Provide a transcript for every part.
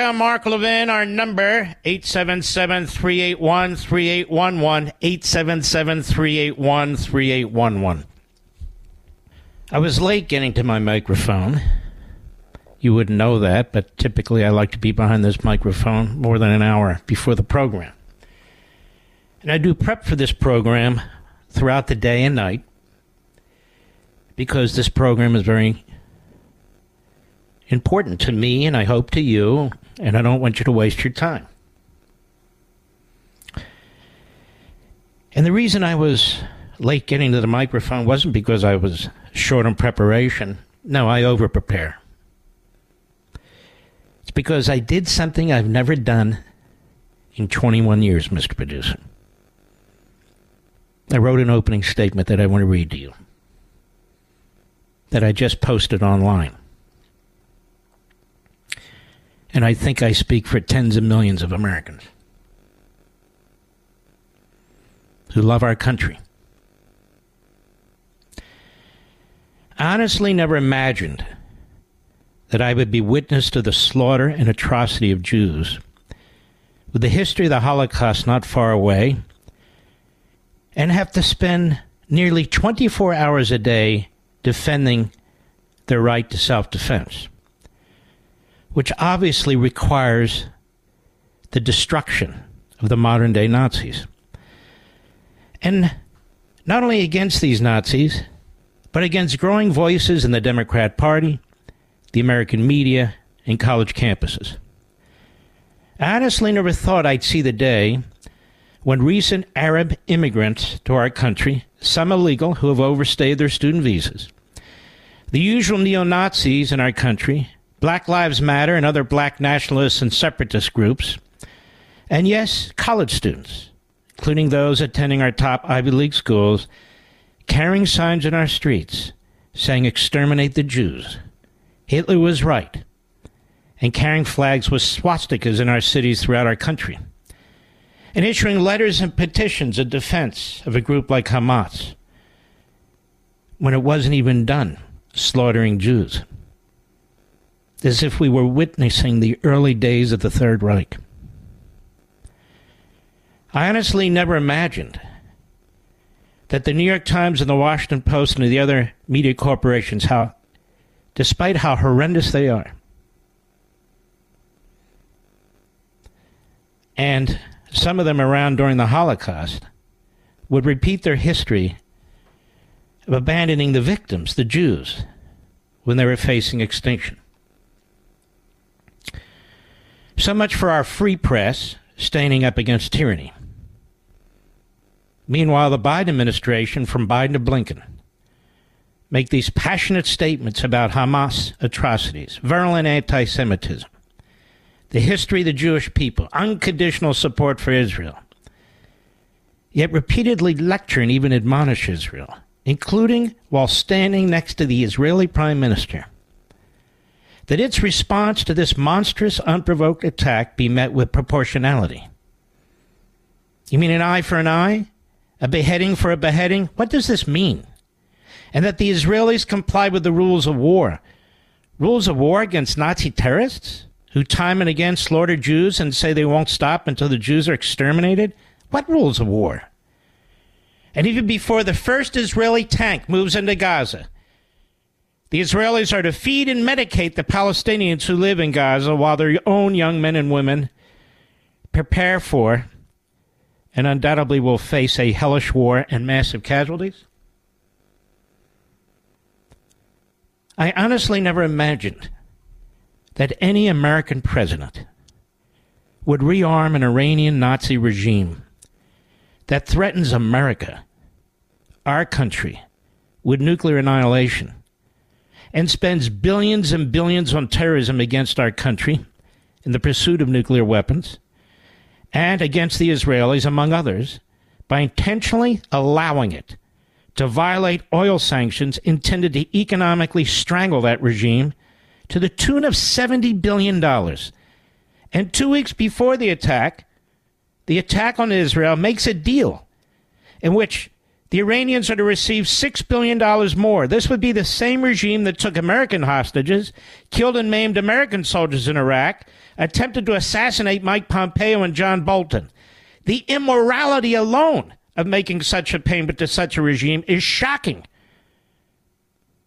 America. Mark Levin. Our number, 877-381-3811. 877-381-3811. I was late getting to my microphone. You wouldn't know that, but typically I like to be behind this microphone more than an hour before the program. And I do prep for this program throughout the day and night because this program is very important to me and I hope to you, and I don't want you to waste your time. And the reason I was late getting to the microphone wasn't because I was short on preparation. No, I over prepare. It's because I did something I've never done in 21 years, Mr. Producer. I wrote an opening statement that I want to read to you, that I just posted online. And I think I speak for tens of millions of Americans who love our country. I honestly never imagined that I would be witness to the slaughter and atrocity of Jews, with the history of the Holocaust not far away, and have to spend nearly 24 hours a day defending their right to self defense which obviously requires the destruction of the modern day Nazis. And not only against these Nazis, but against growing voices in the Democrat Party, the American media, and college campuses. I honestly never thought I'd see the day when recent Arab immigrants to our country, some illegal who have overstayed their student visas, the usual neo Nazis in our country, Black Lives Matter and other black nationalists and separatist groups, and yes, college students, including those attending our top Ivy League schools, carrying signs in our streets saying, Exterminate the Jews. Hitler was right. And carrying flags with swastikas in our cities throughout our country. And issuing letters and petitions in defense of a group like Hamas when it wasn't even done slaughtering Jews as if we were witnessing the early days of the Third Reich. I honestly never imagined that the New York Times and the Washington Post and the other media corporations, how, despite how horrendous they are, and some of them around during the Holocaust, would repeat their history of abandoning the victims, the Jews, when they were facing extinction. So much for our free press standing up against tyranny. Meanwhile, the Biden administration, from Biden to Blinken, make these passionate statements about Hamas atrocities, virulent anti Semitism, the history of the Jewish people, unconditional support for Israel, yet repeatedly lecture and even admonish Israel, including while standing next to the Israeli prime minister that its response to this monstrous, unprovoked attack be met with proportionality. You mean an eye for an eye? A beheading for a beheading? What does this mean? And that the Israelis comply with the rules of war. Rules of war against Nazi terrorists who time and again slaughter Jews and say they won't stop until the Jews are exterminated? What rules of war? And even before the first Israeli tank moves into Gaza, the Israelis are to feed and medicate the Palestinians who live in Gaza while their own young men and women prepare for and undoubtedly will face a hellish war and massive casualties? I honestly never imagined that any American president would rearm an Iranian Nazi regime that threatens America, our country, with nuclear annihilation and spends billions and billions on terrorism against our country in the pursuit of nuclear weapons and against the Israelis, among others, by intentionally allowing it to violate oil sanctions intended to economically strangle that regime to the tune of $70 billion. And two weeks before the attack, the attack on Israel makes a deal in which the Iranians are to receive $6 billion more. This would be the same regime that took American hostages, killed and maimed American soldiers in Iraq, attempted to assassinate Mike Pompeo and John Bolton. The immorality alone of making such a payment to such a regime is shocking.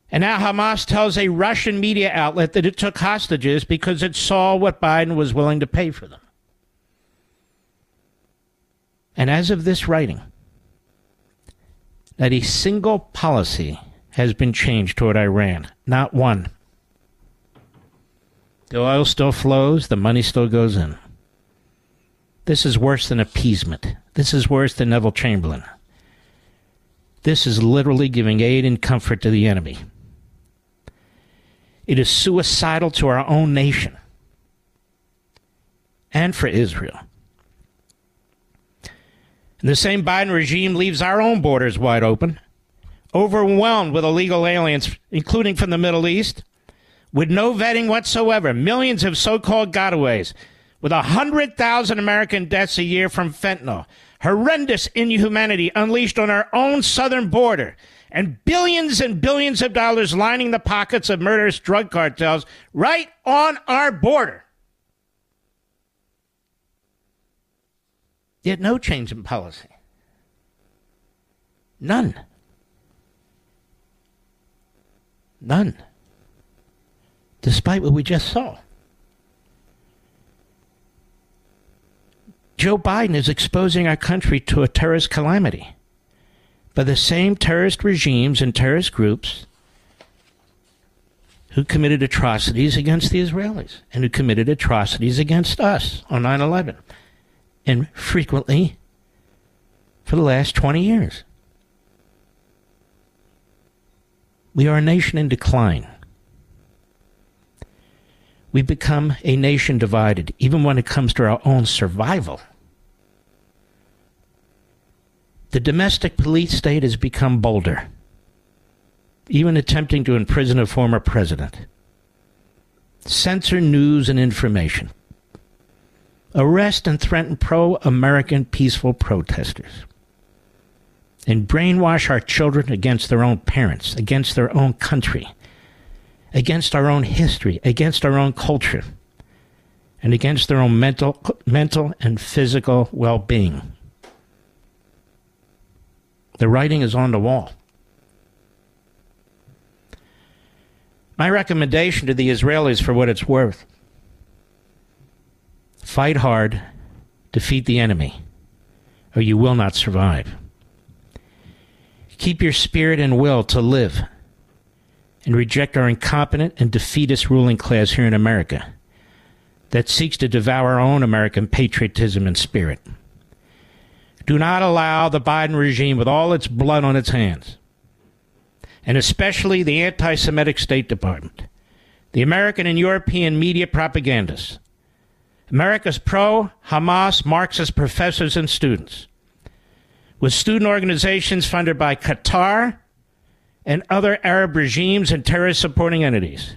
And now Hamas tells a Russian media outlet that it took hostages because it saw what Biden was willing to pay for them. And as of this writing, that a single policy has been changed toward Iran. Not one. The oil still flows, the money still goes in. This is worse than appeasement. This is worse than Neville Chamberlain. This is literally giving aid and comfort to the enemy. It is suicidal to our own nation and for Israel. The same Biden regime leaves our own borders wide open, overwhelmed with illegal aliens, including from the Middle East, with no vetting whatsoever. Millions of so called gotaways, with 100,000 American deaths a year from fentanyl. Horrendous inhumanity unleashed on our own southern border. And billions and billions of dollars lining the pockets of murderous drug cartels right on our border. Yet no change in policy. None. None. Despite what we just saw. Joe Biden is exposing our country to a terrorist calamity by the same terrorist regimes and terrorist groups who committed atrocities against the Israelis and who committed atrocities against us on 9 11 and frequently for the last 20 years. We are a nation in decline. We've become a nation divided, even when it comes to our own survival. The domestic police state has become bolder, even attempting to imprison a former president, censor news and information arrest and threaten pro American peaceful protesters, and brainwash our children against their own parents, against their own country, against our own history, against our own culture, and against their own mental, mental and physical well being. The writing is on the wall. My recommendation to the Israelis, for what it's worth, Fight hard, defeat the enemy, or you will not survive. Keep your spirit and will to live and reject our incompetent and defeatist ruling class here in America that seeks to devour our own American patriotism and spirit. Do not allow the Biden regime, with all its blood on its hands, and especially the anti Semitic State Department, the American and European media propagandists, America's pro Hamas Marxist professors and students, with student organizations funded by Qatar and other Arab regimes and terrorist supporting entities.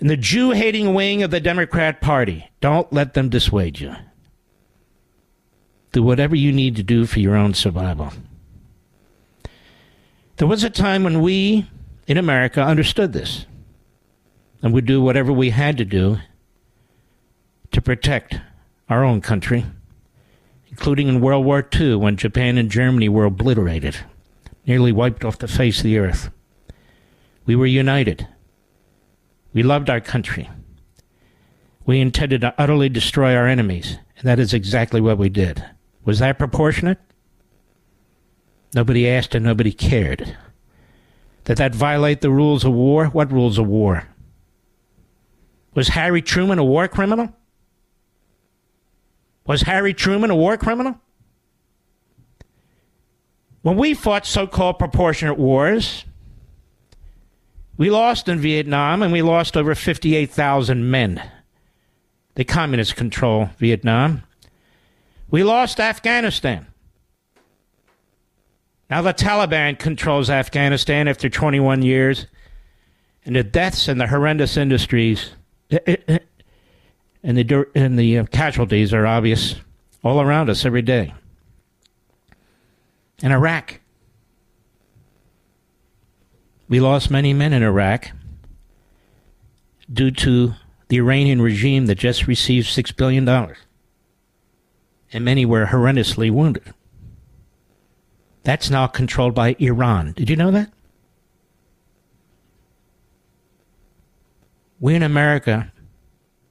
And the Jew hating wing of the Democrat Party. Don't let them dissuade you. Do whatever you need to do for your own survival. There was a time when we in America understood this and would do whatever we had to do to protect our own country, including in World War II when Japan and Germany were obliterated, nearly wiped off the face of the earth. We were united. We loved our country. We intended to utterly destroy our enemies, and that is exactly what we did. Was that proportionate? Nobody asked and nobody cared. Did that violate the rules of war? What rules of war? Was Harry Truman a war criminal? Was Harry Truman a war criminal? When we fought so called proportionate wars, we lost in Vietnam and we lost over 58,000 men. The communists control Vietnam. We lost Afghanistan. Now the Taliban controls Afghanistan after 21 years. And the deaths and the horrendous industries and the, and the uh, casualties are obvious all around us every day. In Iraq, we lost many men in Iraq due to the Iranian regime that just received $6 billion. And many were horrendously wounded. That's now controlled by Iran. Did you know that? We in America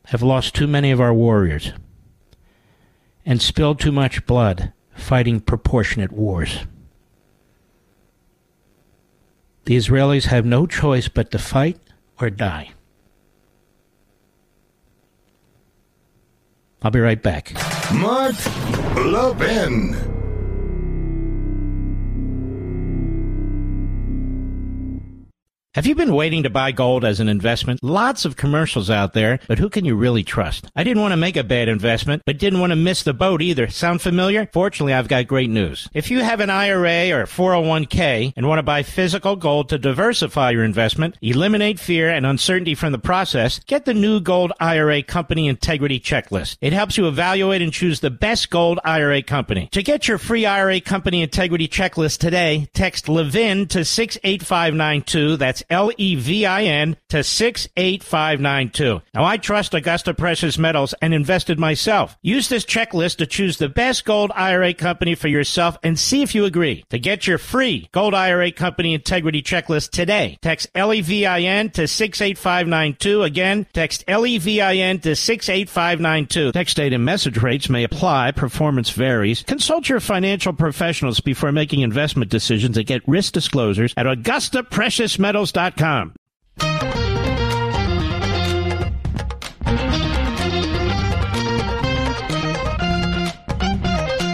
have lost too many of our warriors and spilled too much blood fighting proportionate wars. The Israelis have no choice but to fight or die. I'll be right back. Mark Levin. Have you been waiting to buy gold as an investment? Lots of commercials out there, but who can you really trust? I didn't want to make a bad investment, but didn't want to miss the boat either. Sound familiar? Fortunately, I've got great news. If you have an IRA or 401k and want to buy physical gold to diversify your investment, eliminate fear and uncertainty from the process, get the new Gold IRA Company Integrity Checklist. It helps you evaluate and choose the best gold IRA company. To get your free IRA Company Integrity Checklist today, text Levin to 68592. That's L E V I N, to 68592. Now, I trust Augusta Precious Metals and invested myself. Use this checklist to choose the best gold IRA company for yourself and see if you agree. To get your free Gold IRA Company Integrity Checklist today, text L E V I N to 68592. Again, text L E V I N to 68592. Text date and message rates may apply. Performance varies. Consult your financial professionals before making investment decisions and get risk disclosures at AugustaPreciousMetals.com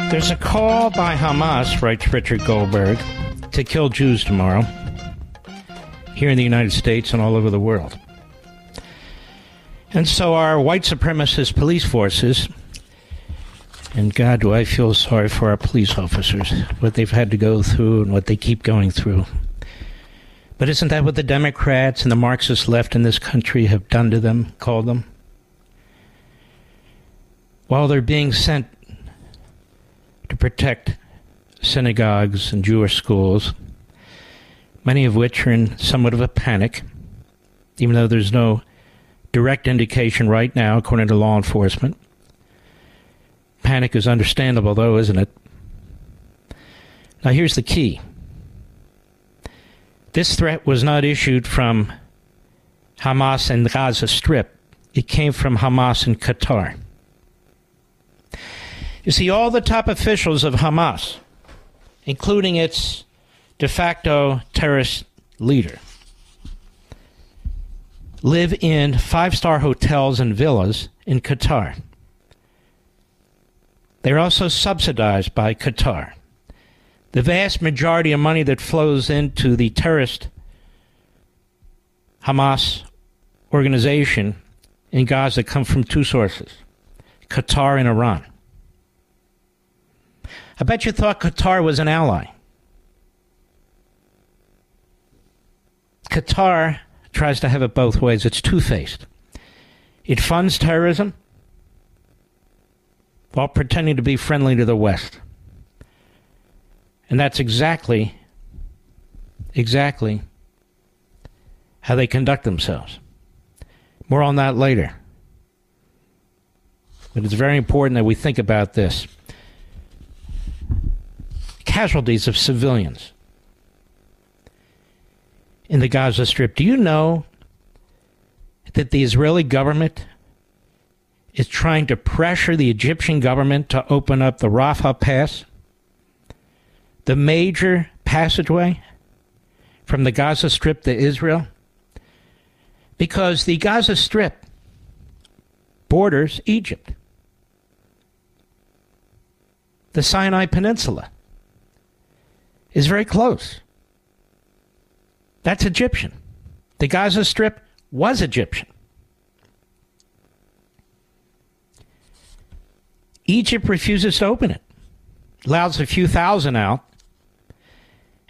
There's a call by Hamas, writes Richard Goldberg, to kill Jews tomorrow here in the United States and all over the world. And so our white supremacist police forces, and God, do I feel sorry for our police officers, what they've had to go through and what they keep going through. But isn't that what the Democrats and the Marxist left in this country have done to them, called them? While they're being sent to protect synagogues and Jewish schools, many of which are in somewhat of a panic, even though there's no direct indication right now, according to law enforcement. Panic is understandable, though, isn't it? Now, here's the key this threat was not issued from Hamas and the Gaza Strip. It came from Hamas in Qatar. You see, all the top officials of Hamas, including its de facto terrorist leader, live in five star hotels and villas in Qatar. They're also subsidized by Qatar the vast majority of money that flows into the terrorist Hamas organization in Gaza come from two sources Qatar and Iran. I bet you thought Qatar was an ally. Qatar tries to have it both ways. It's two faced. It funds terrorism while pretending to be friendly to the West. And that's exactly, exactly how they conduct themselves. More on that later. But it's very important that we think about this. Casualties of civilians in the Gaza Strip. Do you know that the Israeli government is trying to pressure the Egyptian government to open up the Rafah Pass, the major passageway from the Gaza Strip to Israel? Because the Gaza Strip borders Egypt, the Sinai Peninsula is very close. That's Egyptian. The Gaza Strip was Egyptian. Egypt refuses to open it, allows a few thousand out,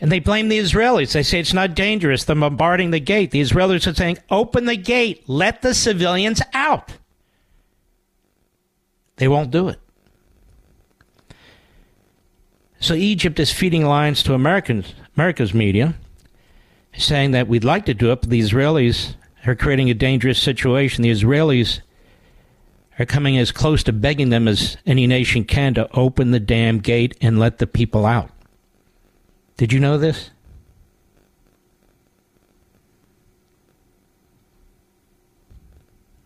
and they blame the Israelis. They say it's not dangerous. They're bombarding the gate. The Israelis are saying, open the gate, let the civilians out. They won't do it. So Egypt is feeding lines to Americans, America's media, saying that we'd like to do it, but the Israelis are creating a dangerous situation. The Israelis are coming as close to begging them as any nation can to open the damn gate and let the people out. Did you know this?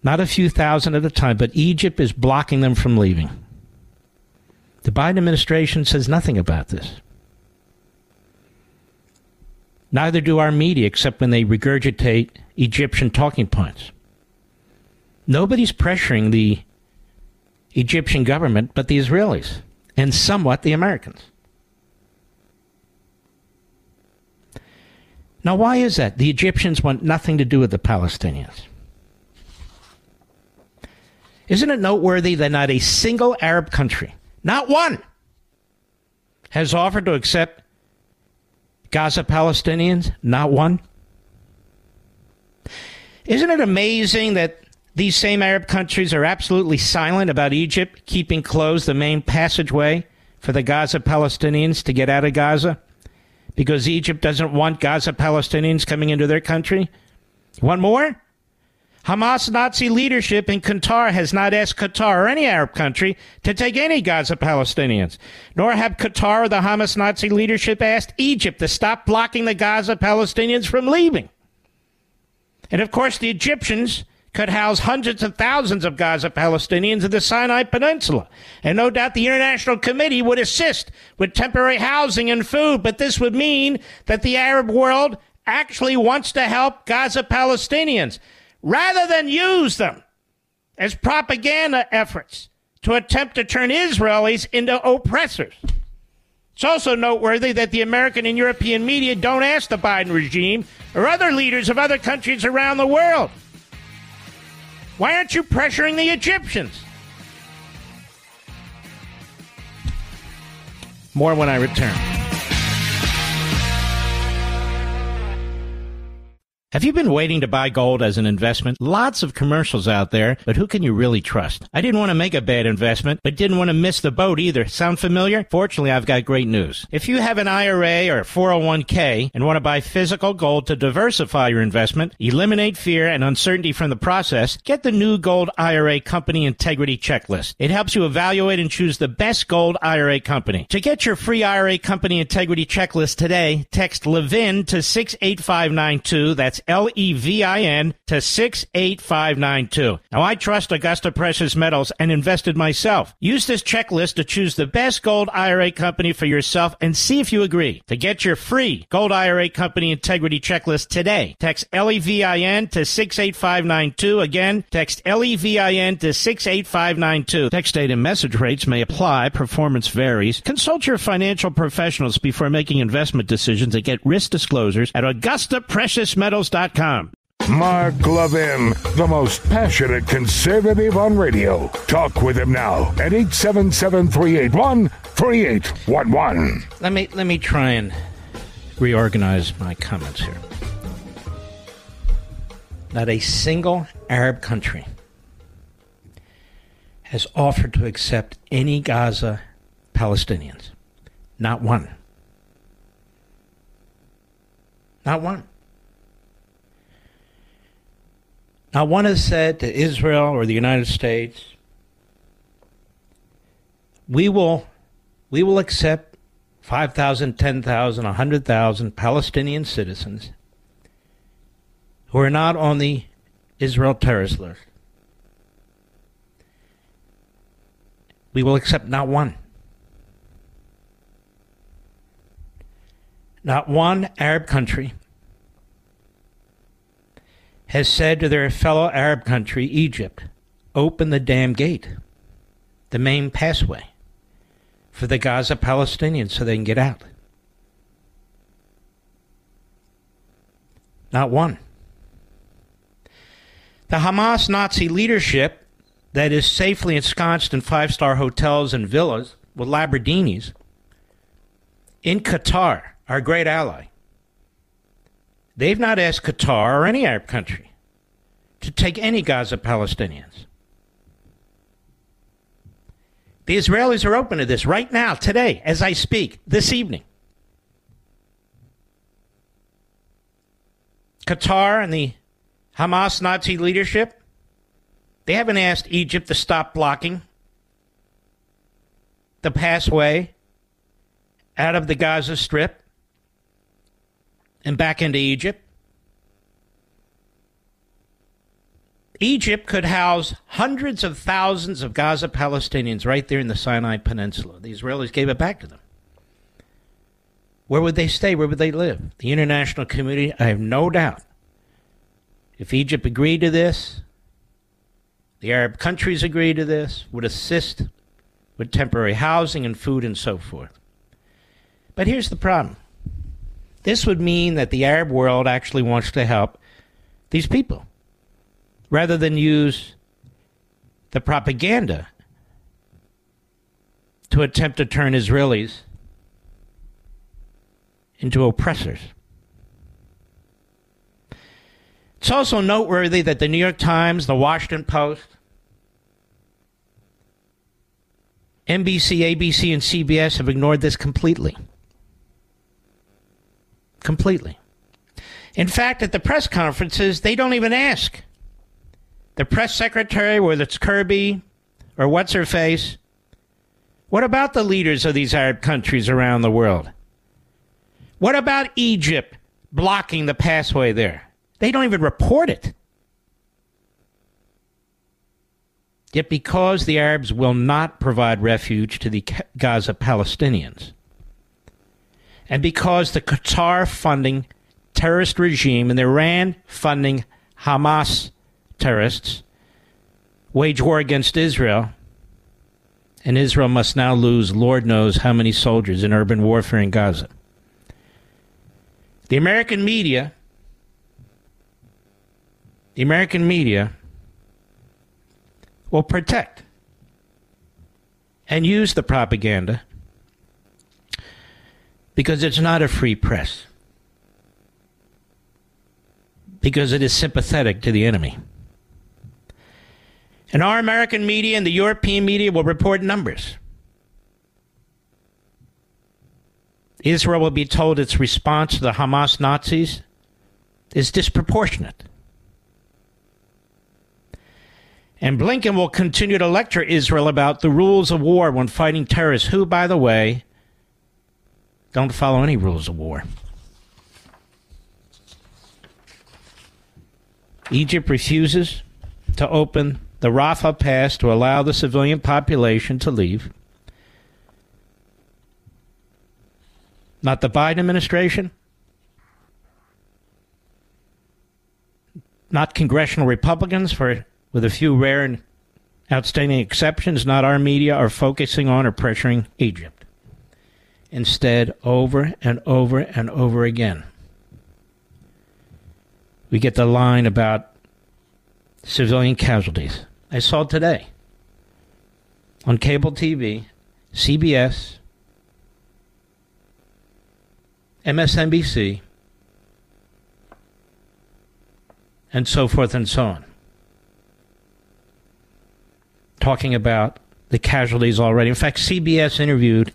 Not a few thousand at a time, but Egypt is blocking them from leaving. The Biden administration says nothing about this. Neither do our media, except when they regurgitate Egyptian talking points. Nobody's pressuring the Egyptian government but the Israelis and somewhat the Americans. Now, why is that? The Egyptians want nothing to do with the Palestinians. Isn't it noteworthy that not a single Arab country not one has offered to accept Gaza Palestinians. Not one. Isn't it amazing that these same Arab countries are absolutely silent about Egypt keeping closed the main passageway for the Gaza Palestinians to get out of Gaza? Because Egypt doesn't want Gaza Palestinians coming into their country? One more? Hamas Nazi leadership in Qatar has not asked Qatar or any Arab country to take any Gaza Palestinians, nor have Qatar or the Hamas Nazi leadership asked Egypt to stop blocking the Gaza Palestinians from leaving. And of course, the Egyptians could house hundreds of thousands of Gaza Palestinians in the Sinai Peninsula. And no doubt the International Committee would assist with temporary housing and food, but this would mean that the Arab world actually wants to help Gaza Palestinians rather than use them as propaganda efforts to attempt to turn Israelis into oppressors. It's also noteworthy that the American and European media don't ask the Biden regime or other leaders of other countries around the world. Why aren't you pressuring the Egyptians? More when I return. Have you been waiting to buy gold as an investment? Lots of commercials out there, but who can you really trust? I didn't want to make a bad investment, but didn't want to miss the boat either. Sound familiar? Fortunately, I've got great news. If you have an IRA or 401k and want to buy physical gold to diversify your investment, eliminate fear and uncertainty from the process, get the new Gold IRA Company Integrity Checklist. It helps you evaluate and choose the best gold IRA company. To get your free IRA Company Integrity Checklist today, text Levin to 68592. That's L E V I N to 68592. Now, I trust Augusta Precious Metals and invested myself. Use this checklist to choose the best gold IRA company for yourself and see if you agree. To get your free gold IRA company integrity checklist today, text LEVIN to 68592. Again, text LEVIN to 68592. Text date and message rates may apply. Performance varies. Consult your financial professionals before making investment decisions and get risk disclosures at AugustaPreciousMetals.com. Mark Levin, the most passionate conservative on radio. Talk with him now at 877 381 3811. Let me let me try and reorganize my comments here. not a single Arab country has offered to accept any Gaza Palestinians. Not one. Not one. Not one has said to Israel or the United States, we will, we will accept 5,000, 10,000, 100,000 Palestinian citizens who are not on the Israel terrorist list. We will accept not one. Not one Arab country has said to their fellow Arab country, Egypt, open the damn gate, the main passway for the Gaza Palestinians so they can get out. Not one. The Hamas Nazi leadership that is safely ensconced in five star hotels and villas with Lamborghinis in Qatar, our great ally, they've not asked Qatar or any Arab country to take any Gaza Palestinians. The Israelis are open to this right now, today, as I speak, this evening. Qatar and the Hamas Nazi leadership, they haven't asked Egypt to stop blocking the passway out of the Gaza Strip and back into Egypt. Egypt could house hundreds of thousands of Gaza Palestinians right there in the Sinai Peninsula. The Israelis gave it back to them. Where would they stay? Where would they live? The international community, I have no doubt. If Egypt agreed to this, the Arab countries agreed to this, would assist with temporary housing and food and so forth. But here's the problem this would mean that the Arab world actually wants to help these people rather than use the propaganda to attempt to turn Israelis into oppressors. It's also noteworthy that the New York Times, the Washington Post, NBC, ABC, and CBS have ignored this completely. Completely. In fact, at the press conferences, they don't even ask the press secretary, whether it's Kirby or what's her face, what about the leaders of these Arab countries around the world? What about Egypt blocking the pathway there? They don't even report it. Yet, because the Arabs will not provide refuge to the Gaza Palestinians, and because the Qatar funding terrorist regime and the Iran funding Hamas terrorists wage war against Israel, and Israel must now lose Lord knows how many soldiers in urban warfare in Gaza. The American media, the American media will protect and use the propaganda because it's not a free press, because it is sympathetic to the enemy. And our American media and the European media will report numbers. Israel will be told its response to the Hamas Nazis is disproportionate. And Blinken will continue to lecture Israel about the rules of war when fighting terrorists, who, by the way, don't follow any rules of war. Egypt refuses to open the Rafah Pass to allow the civilian population to leave. Not the Biden administration, not congressional Republicans, for with a few rare and outstanding exceptions, not our media are focusing on or pressuring Egypt. Instead, over and over and over again, we get the line about civilian casualties. I saw today on cable TV, CBS, MSNBC, and so forth and so on. Talking about the casualties already. In fact, CBS interviewed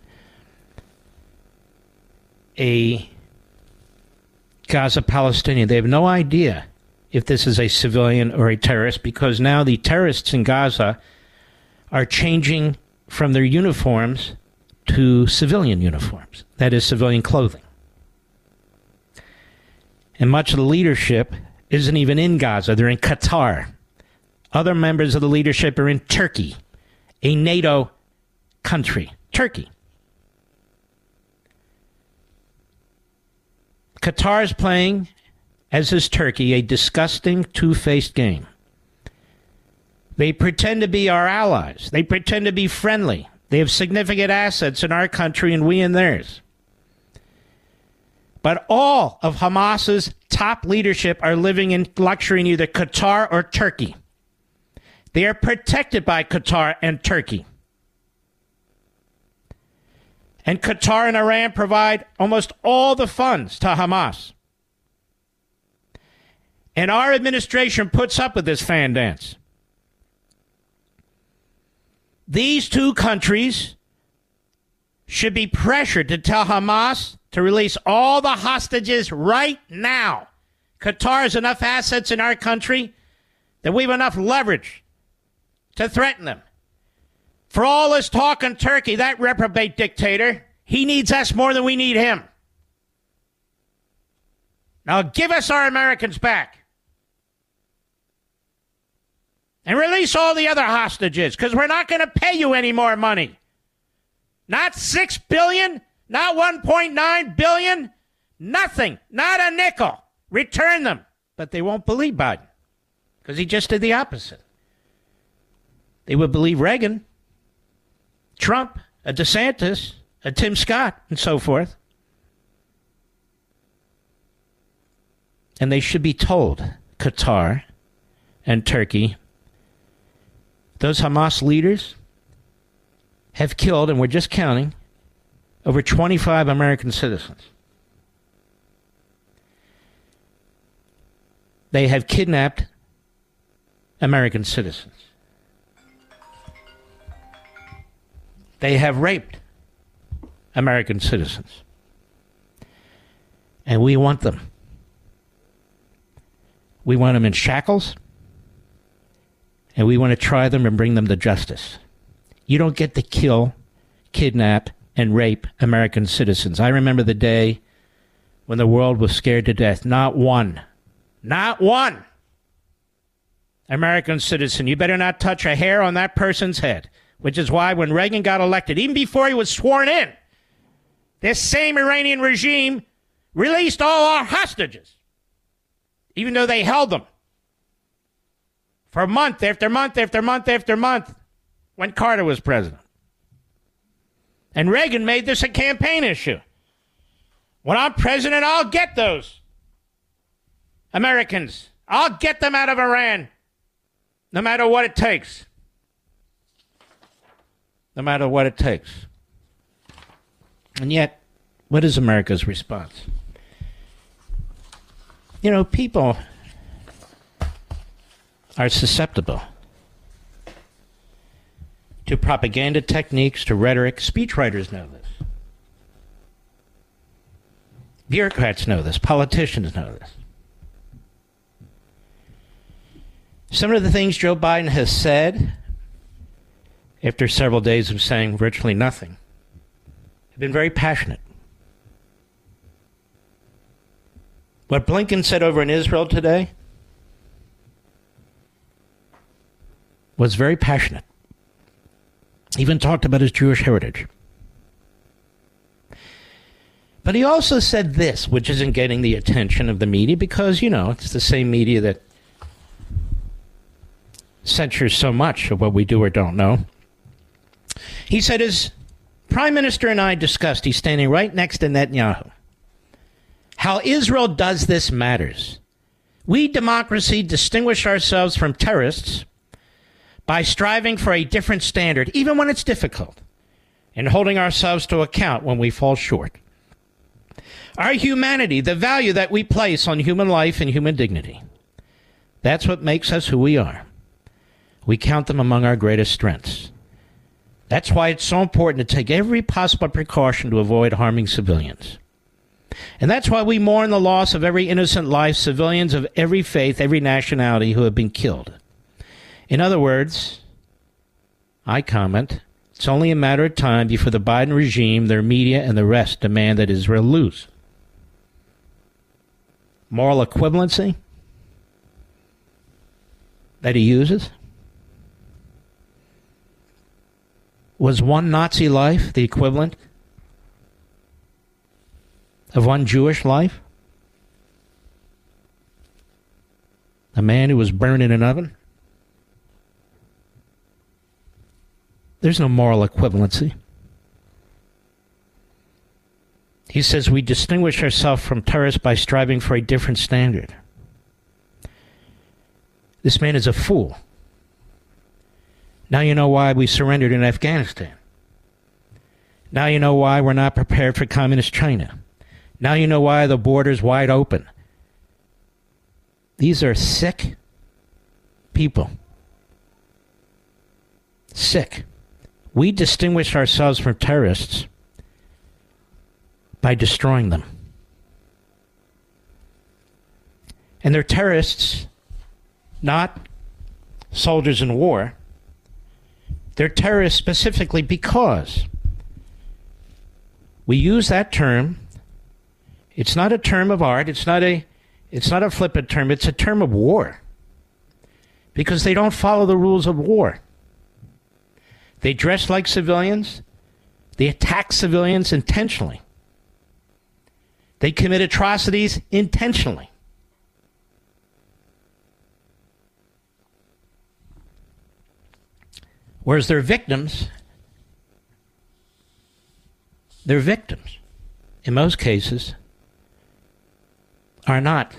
a Gaza Palestinian. They have no idea if this is a civilian or a terrorist because now the terrorists in Gaza are changing from their uniforms to civilian uniforms, that is, civilian clothing. And much of the leadership isn't even in Gaza, they're in Qatar. Other members of the leadership are in Turkey, a NATO country. Turkey. Qatar is playing, as is Turkey, a disgusting two faced game. They pretend to be our allies. They pretend to be friendly. They have significant assets in our country and we in theirs. But all of Hamas's top leadership are living in luxury in either Qatar or Turkey. They are protected by Qatar and Turkey. And Qatar and Iran provide almost all the funds to Hamas. And our administration puts up with this fan dance. These two countries should be pressured to tell Hamas to release all the hostages right now. Qatar has enough assets in our country that we have enough leverage to threaten them. For all this talk on Turkey, that reprobate dictator, he needs us more than we need him. Now give us our Americans back. and release all the other hostages because we're not going to pay you any more money. Not 6 billion, not 1.9 billion, nothing, not a nickel. Return them. But they won't believe Biden because he just did the opposite. They would believe Reagan, Trump, a DeSantis, a Tim Scott, and so forth. And they should be told, Qatar and Turkey, those Hamas leaders have killed, and we're just counting, over 25 American citizens. They have kidnapped American citizens. They have raped American citizens. And we want them. We want them in shackles and we want to try them and bring them to justice. You don't get to kill, kidnap, and rape American citizens. I remember the day when the world was scared to death. Not one, not one American citizen. You better not touch a hair on that person's head, which is why when Reagan got elected, even before he was sworn in, this same Iranian regime released all our hostages, even though they held them for month after month after month after month when Carter was president. And Reagan made this a campaign issue. When I'm president, I'll get those Americans. I'll get them out of Iran, no matter what it takes. No matter what it takes. And yet, what is America's response? You know, people are susceptible to propaganda techniques, to rhetoric. Speechwriters know this. Bureaucrats know this. Politicians know this. Some of the things Joe Biden has said after several days of saying virtually nothing have been very passionate. What Blinken said over in Israel today was very passionate. Even talked about his Jewish heritage. But he also said this, which isn't getting the attention of the media because, you know, it's the same media that censures so much of what we do or don't know. He said As prime minister and I discussed, he's standing right next to Netanyahu, how Israel does this matters. We, democracy, distinguish ourselves from terrorists by striving for a different standard, even when it's difficult, and holding ourselves to account when we fall short. Our humanity, the value that we place on human life and human dignity, That's what makes us who we are. We count them among our greatest strengths. That's why it's so important to take every possible precaution to avoid harming civilians. And that's why we mourn the loss of every innocent life, civilians of every faith, every nationality who have been killed. In other words, I comment, it's only a matter of time before the Biden regime, their media, and the rest demand that Israel lose. Moral equivalency that he uses? Was one Nazi life the equivalent of one Jewish life? A man who was burned in an oven? There's no moral equivalency. He says we distinguish ourselves from terrorists by striving for a different standard. This man is a fool. Now you know why we surrendered in Afghanistan. Now you know why we're not prepared for communist China. Now you know why the border's wide open. These are sick people. Sick. We distinguish ourselves from terrorists by destroying them. And they're terrorists, not soldiers in war. They're terrorists specifically because we use that term. It's not a term of art. It's not a it's not a flippant term. It's a term of war. Because they don't follow the rules of war. They dress like civilians. They attack civilians intentionally. They commit atrocities intentionally. Whereas their victims, their victims, in most cases, are not.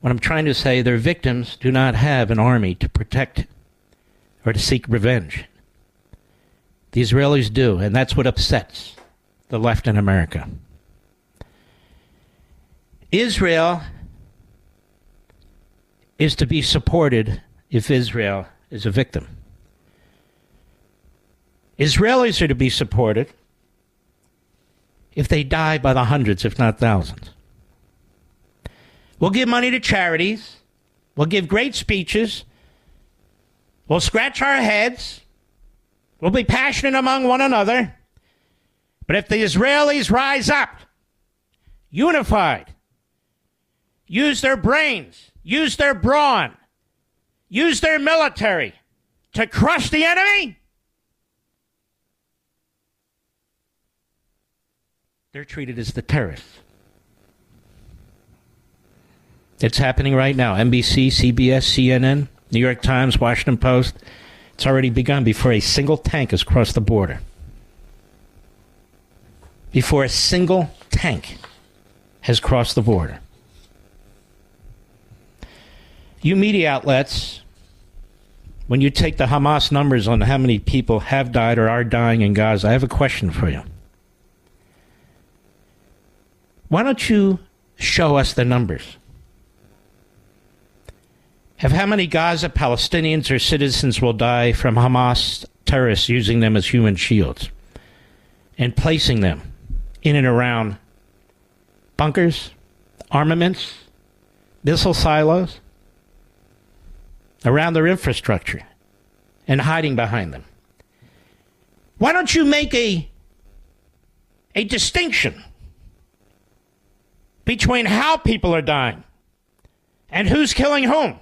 What I'm trying to say, their victims do not have an army to protect or to seek revenge. The Israelis do, and that's what upsets the left in America. Israel is to be supported if Israel is a victim. Israelis are to be supported if they die by the hundreds, if not thousands. We'll give money to charities. We'll give great speeches. We'll scratch our heads. We'll be passionate among one another. But if the Israelis rise up, unified, use their brains, use their brawn, use their military to crush the enemy, they're treated as the terrorists. It's happening right now. NBC, CBS, CNN, New York Times, Washington Post. It's already begun before a single tank has crossed the border before a single tank has crossed the border. You media outlets, when you take the Hamas numbers on how many people have died or are dying in Gaza, I have a question for you. Why don't you show us the numbers? Have how many Gaza Palestinians or citizens will die from Hamas terrorists using them as human shields and placing them in and around bunkers, armaments, missile silos, around their infrastructure, and hiding behind them. Why don't you make a, a distinction between how people are dying and who's killing whom?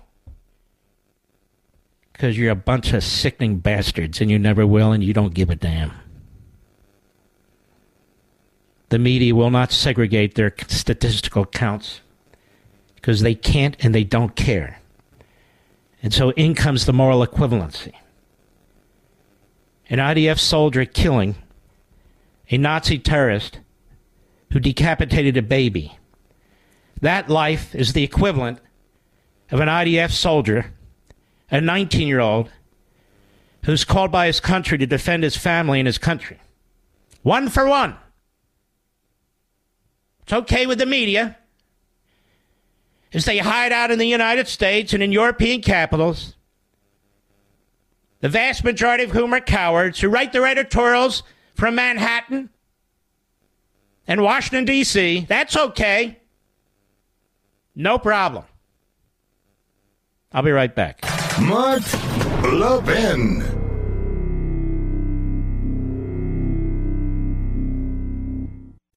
Because you're a bunch of sickening bastards and you never will and you don't give a damn. The media will not segregate their statistical counts because they can't and they don't care. And so in comes the moral equivalency. An IDF soldier killing a Nazi terrorist who decapitated a baby. That life is the equivalent of an IDF soldier, a 19 year old, who's called by his country to defend his family and his country. One for one. It's okay with the media. Is they hide out in the United States and in European capitals, the vast majority of whom are cowards who write their editorials from Manhattan and Washington, D.C. That's okay. No problem. I'll be right back. Mark Levin.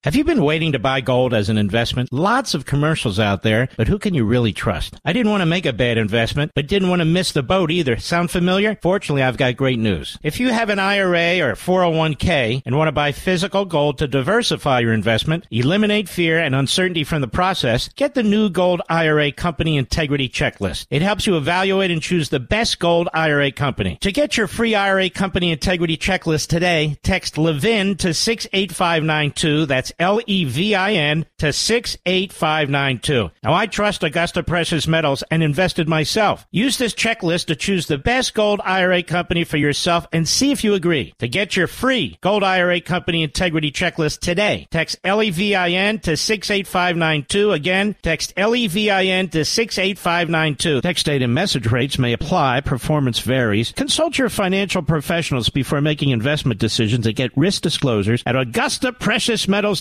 Have you been waiting to buy gold as an investment? Lots of commercials out there, but who can you really trust? I didn't want to make a bad investment, but didn't want to miss the boat either. Sound familiar? Fortunately, I've got great news. If you have an IRA or 401k and want to buy physical gold to diversify your investment, eliminate fear and uncertainty from the process, get the new Gold IRA Company Integrity Checklist. It helps you evaluate and choose the best gold IRA company. To get your free IRA Company Integrity Checklist today, text Levin to 68592. That's that's L E V I N to 68592. Now, I trust Augusta Precious Metals and invested myself. Use this checklist to choose the best gold IRA company for yourself and see if you agree. To get your free gold IRA company integrity checklist today, text L E V I N to 68592. Again, text L E V I N to 68592. Text date and message rates may apply. Performance varies. Consult your financial professionals before making investment decisions and get risk disclosures at Augusta Precious Metals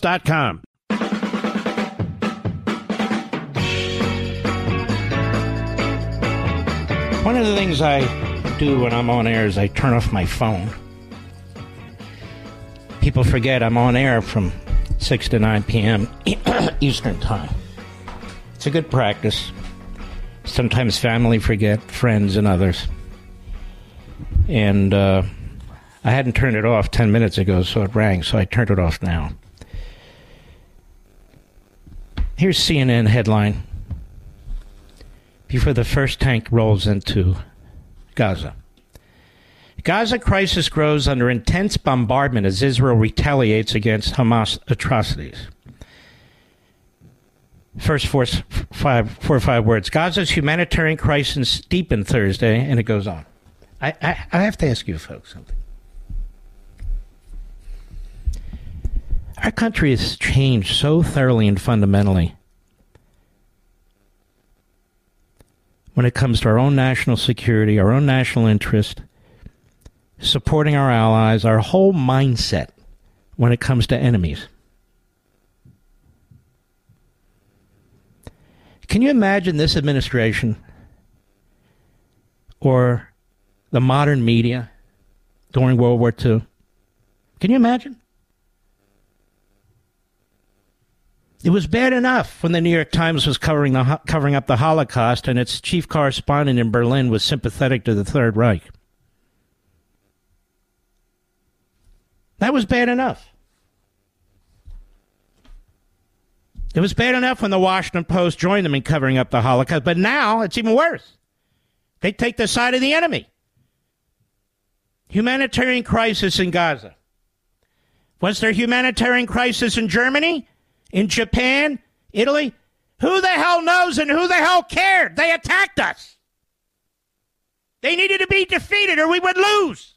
One of the things I do when I'm on air is I turn off my phone. People forget I'm on air from 6 to 9 p.m. Eastern Time. It's a good practice. Sometimes family forget, friends and others. And uh, I hadn't turned it off 10 minutes ago, so it rang, so I turned it off now. Here's CNN headline before the first tank rolls into Gaza. Gaza crisis grows under intense bombardment as Israel retaliates against Hamas atrocities. First four, five, four or five words. Gaza's humanitarian crisis deepened Thursday, and it goes on. I, I, I have to ask you folks something. Our country has changed so thoroughly and fundamentally when it comes to our own national security, our own national interest, supporting our allies, our whole mindset when it comes to enemies. Can you imagine this administration or the modern media during World War II? Can you imagine? It was bad enough when the New York Times was covering the covering up the Holocaust and its chief correspondent in Berlin was sympathetic to the Third Reich. That was bad enough. It was bad enough when the Washington Post joined them in covering up the Holocaust, but now it's even worse. They take the side of the enemy. Humanitarian crisis in Gaza. Was there a humanitarian crisis in Germany? In Japan, Italy. Who the hell knows and who the hell cared? They attacked us. They needed to be defeated or we would lose.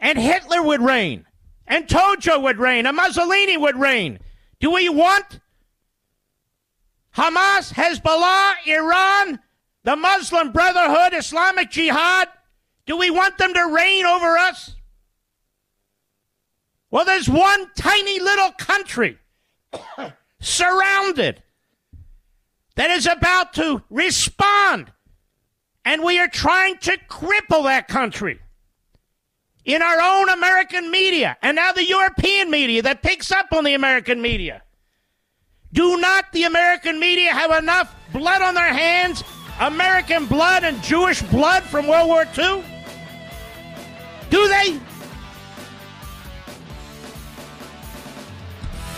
And Hitler would reign. And Tojo would reign. And Mussolini would reign. Do we want Hamas, Hezbollah, Iran, the Muslim Brotherhood, Islamic Jihad? Do we want them to reign over us? Well, there's one tiny little country surrounded that is about to respond. And we are trying to cripple that country in our own American media and now the European media that picks up on the American media. Do not the American media have enough blood on their hands, American blood and Jewish blood from World War II? Do they?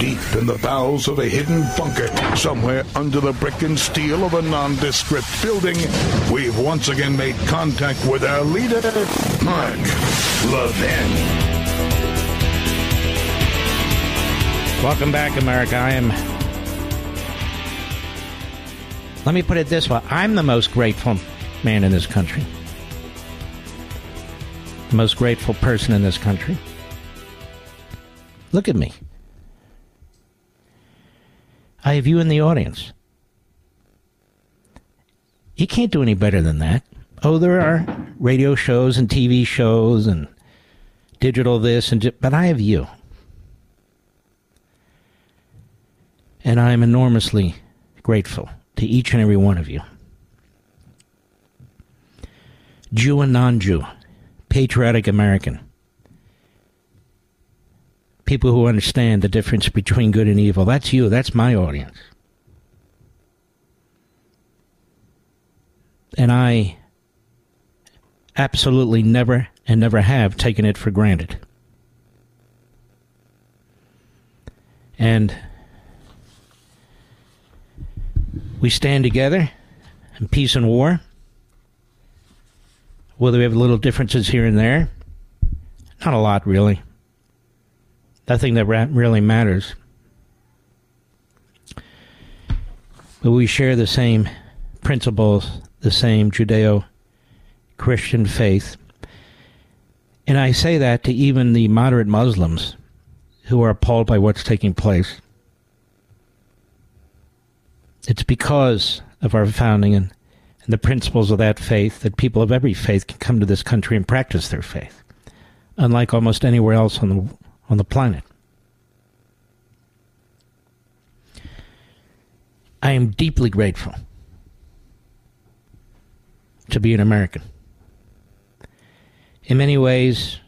Deep in the bowels of a hidden bunker, somewhere under the brick and steel of a nondescript building, we've once again made contact with our leader, Mark Levin. Welcome back, America. I am. Let me put it this way I'm the most grateful man in this country. The most grateful person in this country. Look at me. I have you in the audience. You can't do any better than that. Oh, there are radio shows and TV shows and digital this and but I have you. And I am enormously grateful to each and every one of you. Jew and non Jew, patriotic American, people who understand the difference between good and evil. That's you, that's my audience. And I absolutely never and never have taken it for granted. And we stand together in peace and war. Whether we have little differences here and there, not a lot really. Nothing that really matters. But we share the same principles, the same Judeo Christian faith. And I say that to even the moderate Muslims who are appalled by what's taking place. It's because of our founding and, and the principles of that faith that people of every faith can come to this country and practice their faith, unlike almost anywhere else on the on the planet. I am deeply grateful to be an American. In many ways,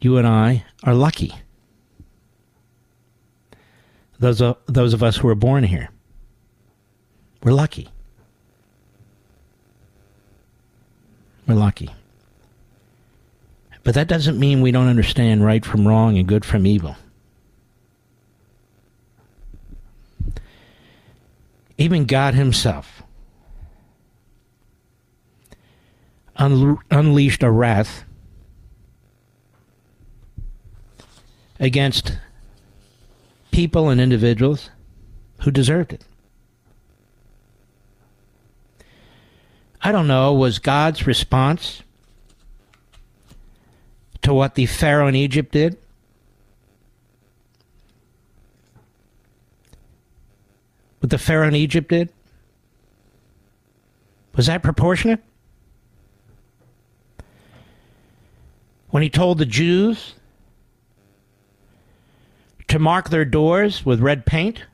you and I are lucky. Those of, those of us who were born here. We're lucky. We're lucky. But that doesn't mean we don't understand right from wrong and good from evil. Even God Himself un- unleashed a wrath against people and individuals who deserved it. I don't know, was God's response to what the Pharaoh in Egypt did? What the Pharaoh in Egypt did? Was that proportionate? When he told the Jews to mark their doors with red paint?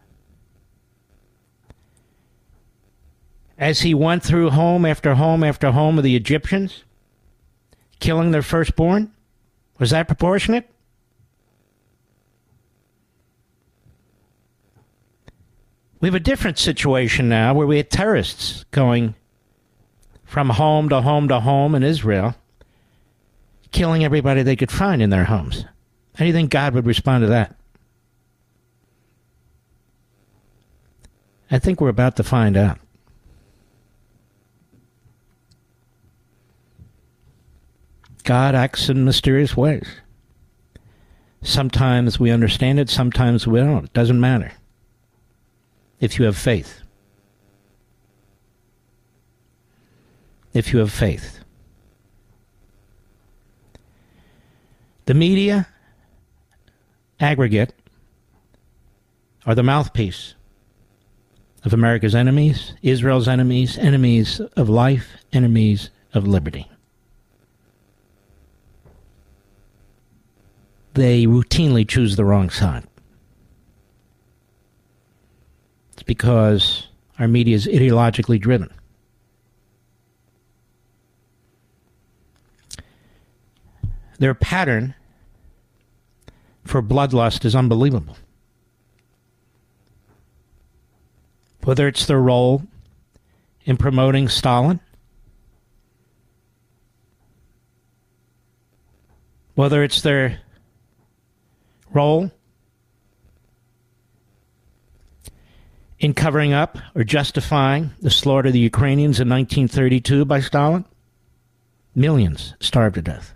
as he went through home after home after home of the Egyptians, killing their firstborn? Was that proportionate? We have a different situation now where we have terrorists going from home to home to home in Israel, killing everybody they could find in their homes. How do you think God would respond to that? I think we're about to find out. God acts in mysterious ways. Sometimes we understand it, sometimes we don't. It doesn't matter. If you have faith. If you have faith. The media aggregate are the mouthpiece of America's enemies, Israel's enemies, enemies of life, enemies of liberty. They routinely choose the wrong side. It's because our media is ideologically driven. Their pattern for bloodlust is unbelievable. Whether it's their role in promoting Stalin, whether it's their role in covering up or justifying the slaughter of the Ukrainians in 1932 by Stalin? Millions starved to death.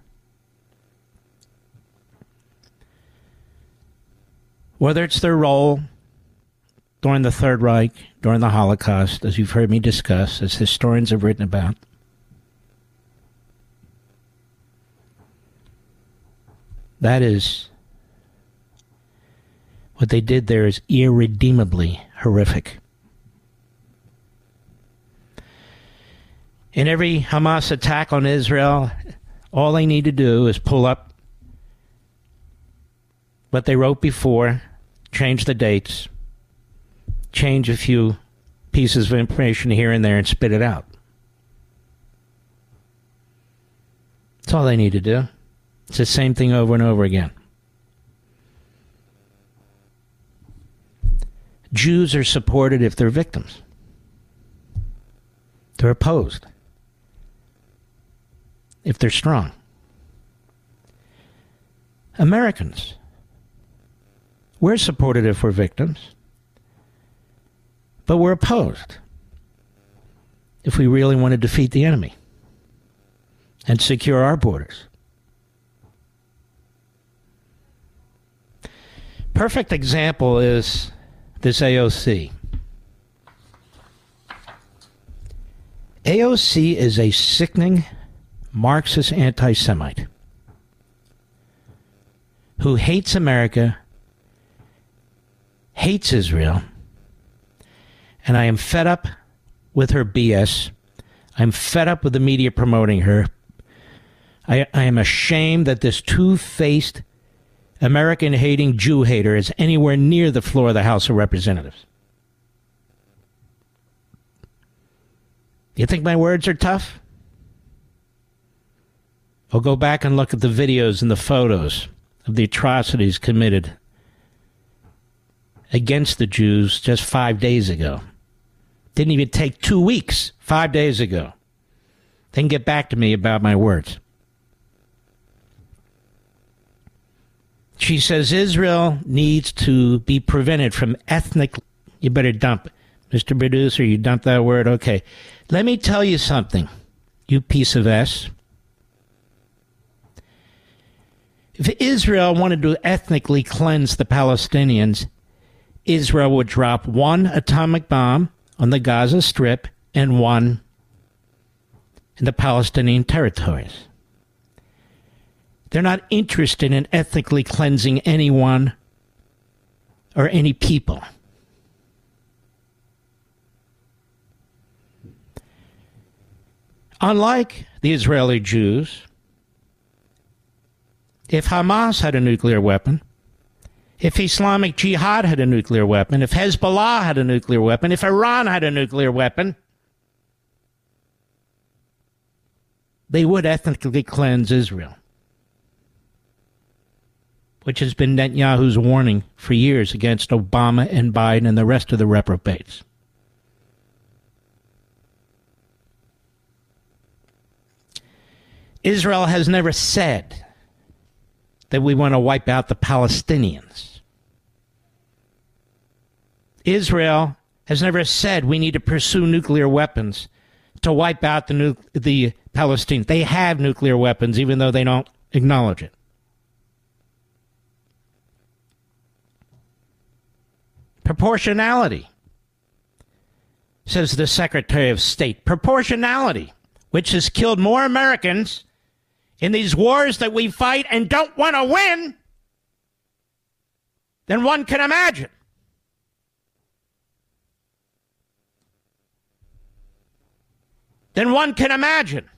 Whether it's their role during the Third Reich, during the Holocaust, as you've heard me discuss, as historians have written about, that is what they did there is irredeemably horrific. In every Hamas attack on Israel, all they need to do is pull up what they wrote before, change the dates, change a few pieces of information here and there, and spit it out. That's all they need to do. It's the same thing over and over again. Jews are supported if they're victims. They're opposed if they're strong. Americans, we're supported if we're victims, but we're opposed if we really want to defeat the enemy and secure our borders. Perfect example is this AOC. AOC is a sickening Marxist anti Semite who hates America, hates Israel, and I am fed up with her BS. I'm fed up with the media promoting her. I, I am ashamed that this two faced American hating Jew hater is anywhere near the floor of the House of Representatives. You think my words are tough? Well, go back and look at the videos and the photos of the atrocities committed against the Jews just five days ago. Didn't even take two weeks, five days ago. Then get back to me about my words. She says Israel needs to be prevented from ethnic. You better dump, Mr. Producer. You dump that word. Okay. Let me tell you something, you piece of S. If Israel wanted to ethnically cleanse the Palestinians, Israel would drop one atomic bomb on the Gaza Strip and one in the Palestinian territories. They're not interested in ethnically cleansing anyone or any people. Unlike the Israeli Jews, if Hamas had a nuclear weapon, if Islamic Jihad had a nuclear weapon, if Hezbollah had a nuclear weapon, if Iran had a nuclear weapon, they would ethnically cleanse Israel which has been Netanyahu's warning for years against Obama and Biden and the rest of the reprobates. Israel has never said that we want to wipe out the Palestinians. Israel has never said we need to pursue nuclear weapons to wipe out the, nu- the Palestinians. They have nuclear weapons, even though they don't acknowledge it. Proportionality, says the Secretary of State. Proportionality, which has killed more Americans in these wars that we fight and don't want to win than one can imagine. Than one can imagine.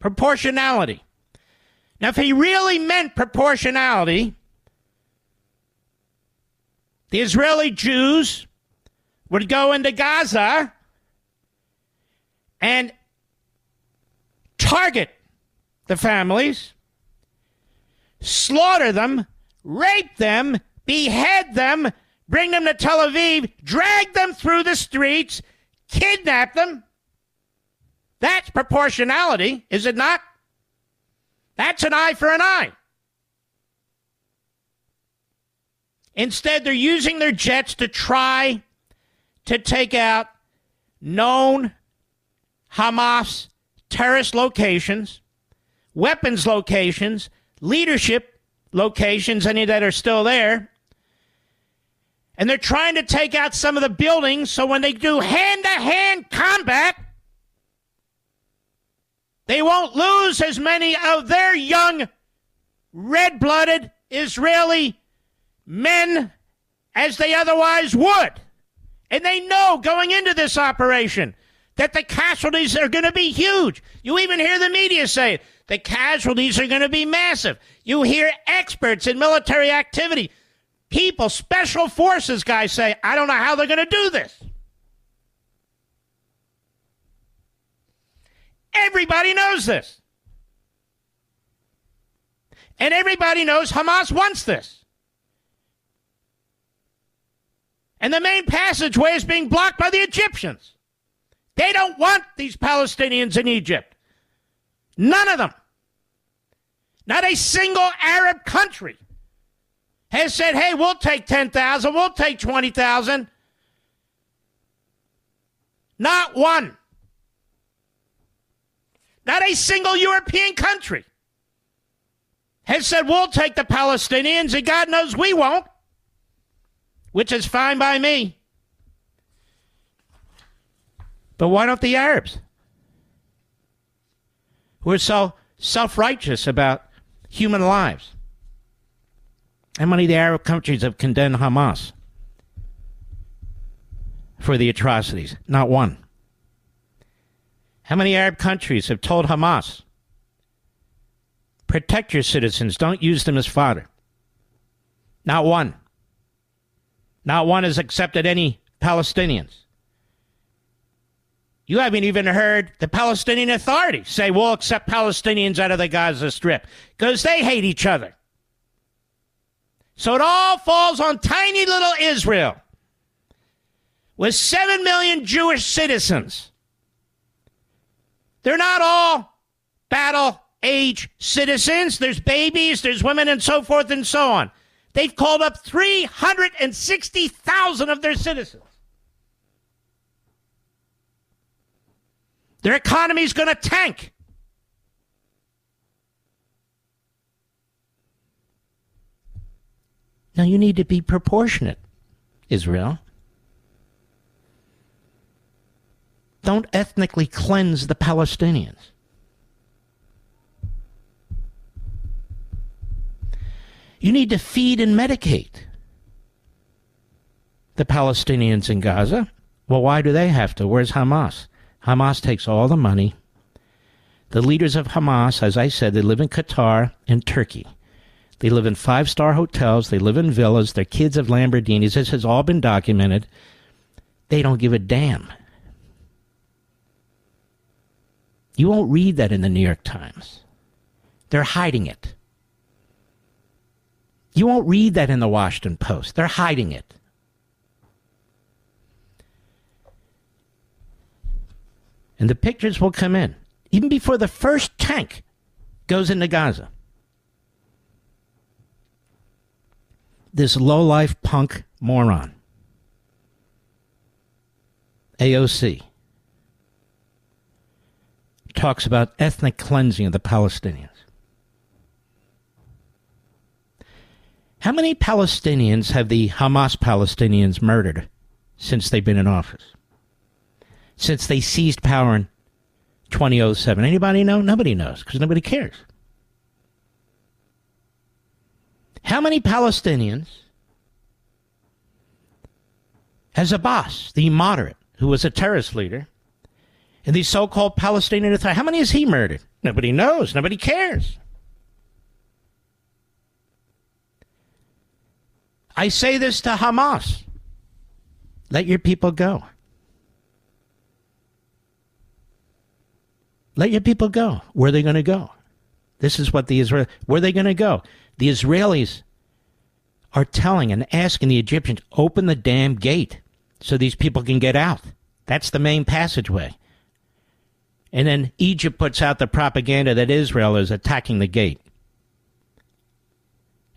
Proportionality. Now, if he really meant proportionality, the Israeli Jews would go into Gaza and target the families, slaughter them, rape them, behead them, bring them to Tel Aviv, drag them through the streets, kidnap them. That's proportionality, is it not? That's an eye for an eye. Instead, they're using their jets to try to take out known Hamas terrorist locations, weapons locations, leadership locations, any that are still there. And they're trying to take out some of the buildings so when they do hand to hand combat, they won't lose as many of their young, red blooded Israeli men as they otherwise would. And they know going into this operation that the casualties are going to be huge. You even hear the media say. The casualties are going to be massive. You hear experts in military activity, people, special forces guys say, I don't know how they're going to do this. Everybody knows this. And everybody knows Hamas wants this. And the main passageway is being blocked by the Egyptians. They don't want these Palestinians in Egypt. None of them. Not a single Arab country has said, hey, we'll take 10,000, we'll take 20,000. Not one. Not a single European country has said, we'll take the Palestinians, and God knows we won't, which is fine by me. But why don't the Arabs? Who are so self righteous about human lives. How many of the Arab countries have condemned Hamas for the atrocities? Not one. How many Arab countries have told Hamas, protect your citizens, don't use them as fodder? Not one. Not one has accepted any Palestinians. You haven't even heard the Palestinian Authority say we'll accept Palestinians out of the Gaza Strip because they hate each other. So it all falls on tiny little Israel with 7 million Jewish citizens. They're not all battle age citizens. There's babies, there's women, and so forth and so on. They've called up 360,000 of their citizens. Their economy is going to tank. Now you need to be proportionate, Israel. Don't ethnically cleanse the Palestinians. You need to feed and medicate the Palestinians in Gaza. Well, why do they have to? Where's Hamas? Hamas takes all the money. The leaders of Hamas, as I said, they live in Qatar and Turkey. They live in five star hotels. They live in villas. Their kids have Lamborghinis. This has all been documented. They don't give a damn. You won't read that in the New York Times. They're hiding it. You won't read that in the Washington Post. They're hiding it. And the pictures will come in even before the first tank goes into Gaza. This low life punk moron, AOC, talks about ethnic cleansing of the Palestinians. How many Palestinians have the Hamas Palestinians murdered since they've been in office? since they seized power in 2007? Anybody know? Nobody knows because nobody cares. How many Palestinians has Abbas, the moderate, who was a terrorist leader, in the so called Palestinian Authority, how many has he murdered? Nobody knows. Nobody cares. I say this to Hamas let your people go. Let your people go. Where are they going to go? This is what the Israel. Where are they going to go? The Israelis are telling and asking the Egyptians open the damn gate so these people can get out. That's the main passageway. And then Egypt puts out the propaganda that Israel is attacking the gate.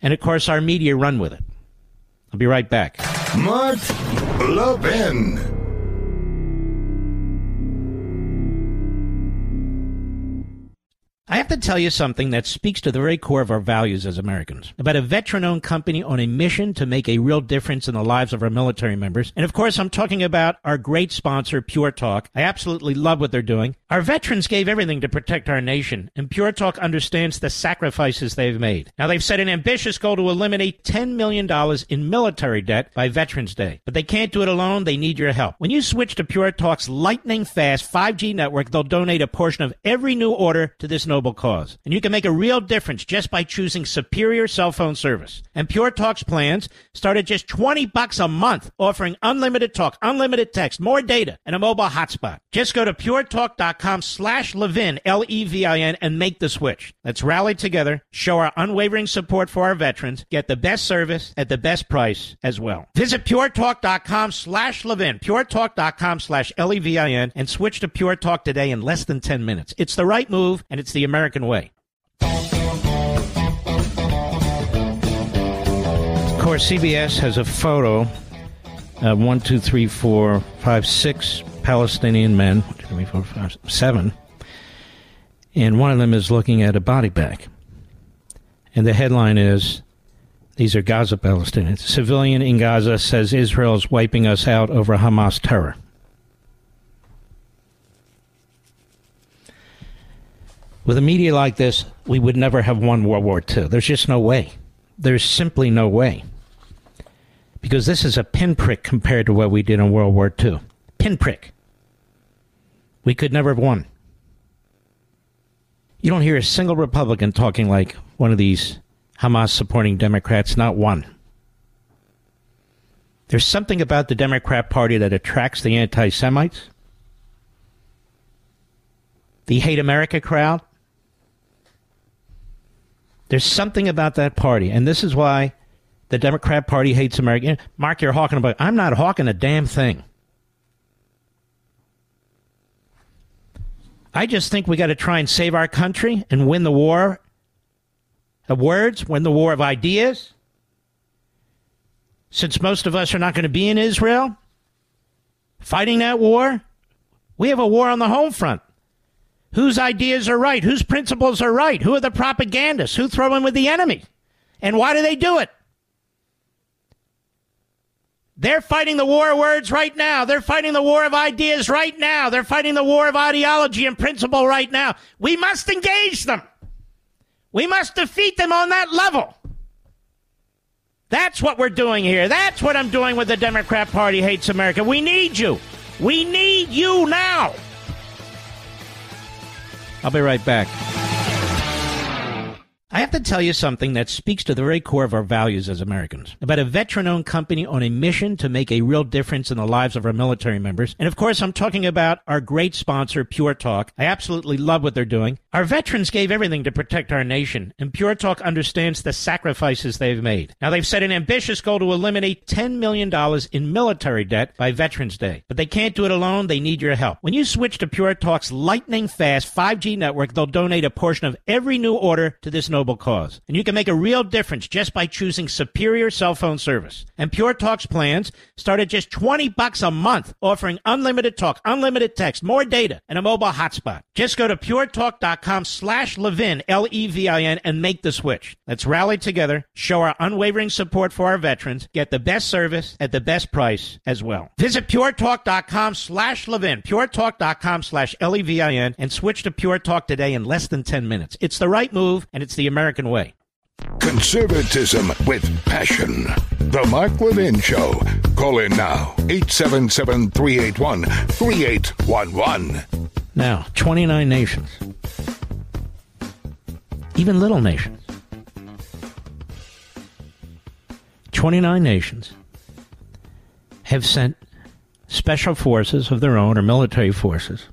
And of course, our media run with it. I'll be right back. Mark Levin. To tell you something that speaks to the very core of our values as Americans about a veteran owned company on a mission to make a real difference in the lives of our military members. And of course, I'm talking about our great sponsor, Pure Talk. I absolutely love what they're doing. Our veterans gave everything to protect our nation, and Pure Talk understands the sacrifices they've made. Now, they've set an ambitious goal to eliminate $10 million in military debt by Veterans Day. But they can't do it alone. They need your help. When you switch to Pure Talk's lightning fast 5G network, they'll donate a portion of every new order to this noble cause. And you can make a real difference just by choosing superior cell phone service. And Pure Talk's plans start at just 20 bucks a month, offering unlimited talk, unlimited text, more data, and a mobile hotspot. Just go to puretalk.com slash Levin, L-E-V-I-N, and make the switch. Let's rally together, show our unwavering support for our veterans, get the best service at the best price as well. Visit puretalk.com slash Levin, puretalk.com slash L-E-V-I-N, and switch to Pure Talk today in less than 10 minutes. It's the right move, and it's the American way. Of course, CBS has a photo of one, two, three, four, five, six Palestinian men, one, two, three, four, five, seven, and one of them is looking at a body bag. And the headline is These are Gaza Palestinians. Civilian in Gaza says Israel is wiping us out over Hamas terror. With a media like this, we would never have won World War II. There's just no way. There's simply no way. Because this is a pinprick compared to what we did in World War II. Pinprick. We could never have won. You don't hear a single Republican talking like one of these Hamas supporting Democrats, not one. There's something about the Democrat Party that attracts the anti Semites, the hate America crowd. There's something about that party, and this is why the Democrat Party hates America. Mark, you're hawking about. I'm not hawking a damn thing. I just think we got to try and save our country and win the war of words, win the war of ideas. Since most of us are not going to be in Israel fighting that war, we have a war on the home front. Whose ideas are right? Whose principles are right? Who are the propagandists? Who throw in with the enemy? And why do they do it? They're fighting the war of words right now. They're fighting the war of ideas right now. They're fighting the war of ideology and principle right now. We must engage them. We must defeat them on that level. That's what we're doing here. That's what I'm doing with the Democrat Party hates America. We need you. We need you now. I'll be right back. I have to tell you something that speaks to the very core of our values as Americans about a veteran owned company on a mission to make a real difference in the lives of our military members. And of course, I'm talking about our great sponsor, Pure Talk. I absolutely love what they're doing. Our veterans gave everything to protect our nation, and Pure Talk understands the sacrifices they've made. Now, they've set an ambitious goal to eliminate $10 million in military debt by Veterans Day. But they can't do it alone. They need your help. When you switch to Pure Talk's lightning fast 5G network, they'll donate a portion of every new order to this noble cause. And you can make a real difference just by choosing superior cell phone service. And Pure Talk's plans start at just 20 bucks a month, offering unlimited talk, unlimited text, more data, and a mobile hotspot. Just go to puretalk.com slash Levin, L-E-V-I-N, and make the switch. Let's rally together, show our unwavering support for our veterans, get the best service at the best price as well. Visit puretalk.com slash Levin, puretalk.com slash L-E-V-I-N, and switch to Pure Talk today in less than 10 minutes. It's the right move, and it's the American way. Conservatism with passion. The Mark Levin Show. Call in now. 877 381 3811. Now, 29 nations, even little nations, 29 nations have sent special forces of their own or military forces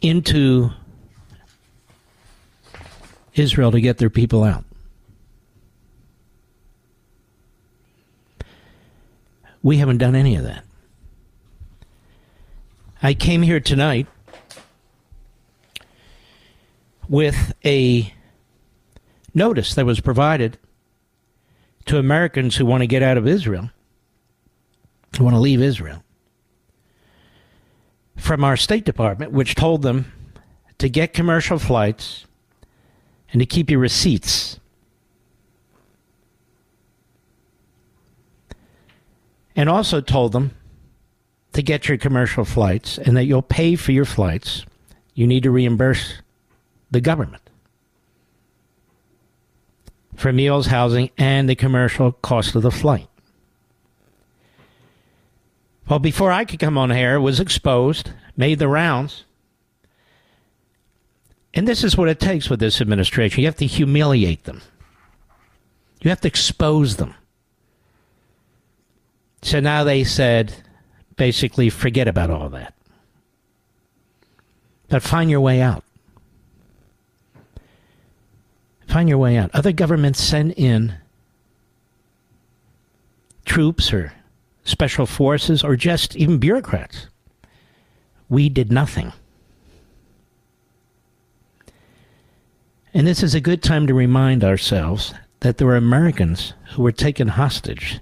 into Israel to get their people out. We haven't done any of that. I came here tonight with a notice that was provided to Americans who want to get out of Israel, who want to leave Israel, from our State Department, which told them to get commercial flights and to keep your receipts. And also told them to get your commercial flights and that you'll pay for your flights. You need to reimburse the government for meals, housing, and the commercial cost of the flight. Well, before I could come on air, was exposed, made the rounds. And this is what it takes with this administration. You have to humiliate them. You have to expose them. So now they said, basically, forget about all that. But find your way out. Find your way out. Other governments send in troops or special forces or just even bureaucrats. We did nothing. And this is a good time to remind ourselves that there were Americans who were taken hostage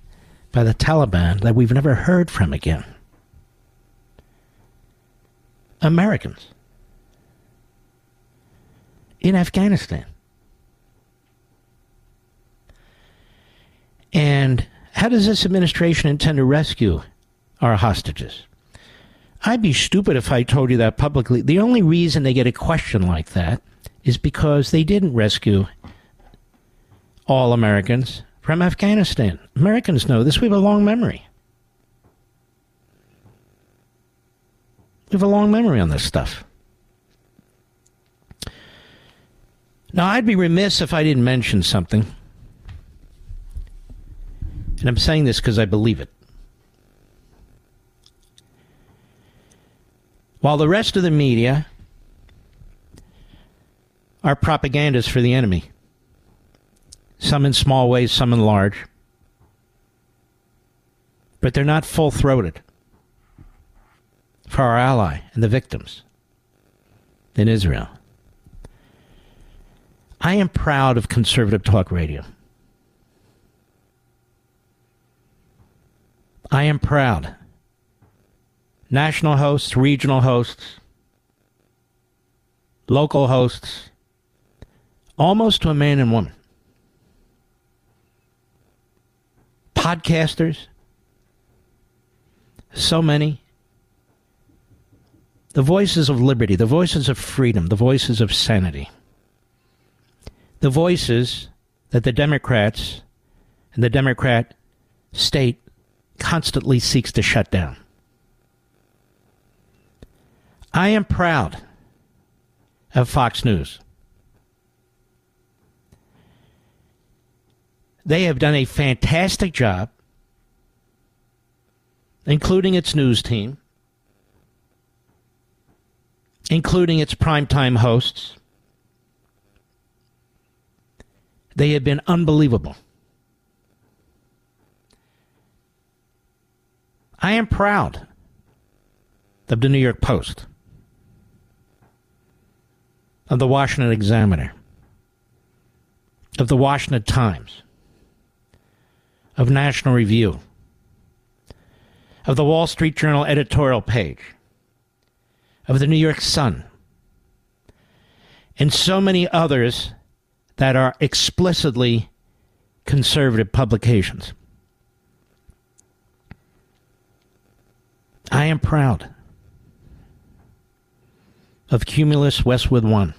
by the Taliban that we've never heard from again. Americans in Afghanistan. And how does this administration intend to rescue our hostages? I'd be stupid if I told you that publicly. The only reason they get a question like that is because they didn't rescue all Americans from Afghanistan. Americans know this. We have a long memory. We have a long memory on this stuff. Now, I'd be remiss if I didn't mention something. And I'm saying this because I believe it. While the rest of the media are propagandists for the enemy, some in small ways, some in large, but they're not full throated for our ally and the victims in Israel. I am proud of conservative talk radio. I am proud. National hosts, regional hosts, local hosts, almost to a man and woman. Podcasters, so many. The voices of liberty, the voices of freedom, the voices of sanity. The voices that the Democrats and the Democrat state constantly seeks to shut down. I am proud of Fox News. They have done a fantastic job, including its news team, including its primetime hosts. They have been unbelievable. I am proud of the New York Post, of the Washington Examiner, of the Washington Times, of National Review, of the Wall Street Journal editorial page, of the New York Sun, and so many others that are explicitly conservative publications. I am proud of Cumulus Westwood One.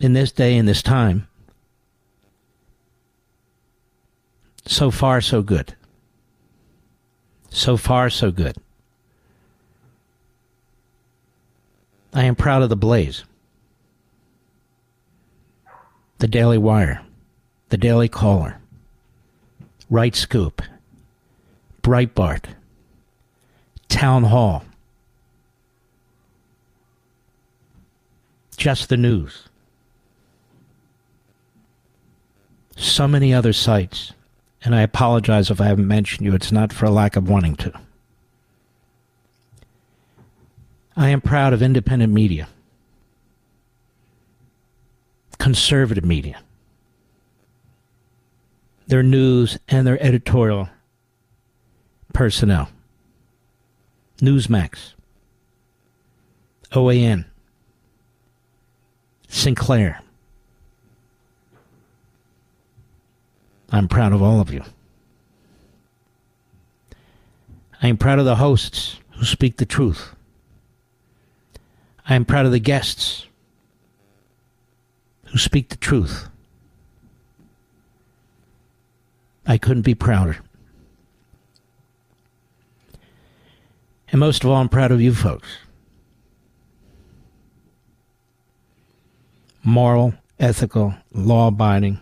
In this day and this time, so far, so good. So far, so good. I am proud of the Blaze, the Daily Wire, the Daily Caller, Right Scoop, Breitbart, Town Hall, Just the News, so many other sites. And I apologize if I haven't mentioned you. It's not for a lack of wanting to. I am proud of independent media, conservative media, their news and their editorial personnel. Newsmax. OAN, Sinclair. I'm proud of all of you. I am proud of the hosts who speak the truth. I am proud of the guests who speak the truth. I couldn't be prouder. And most of all, I'm proud of you folks. Moral, ethical, law abiding.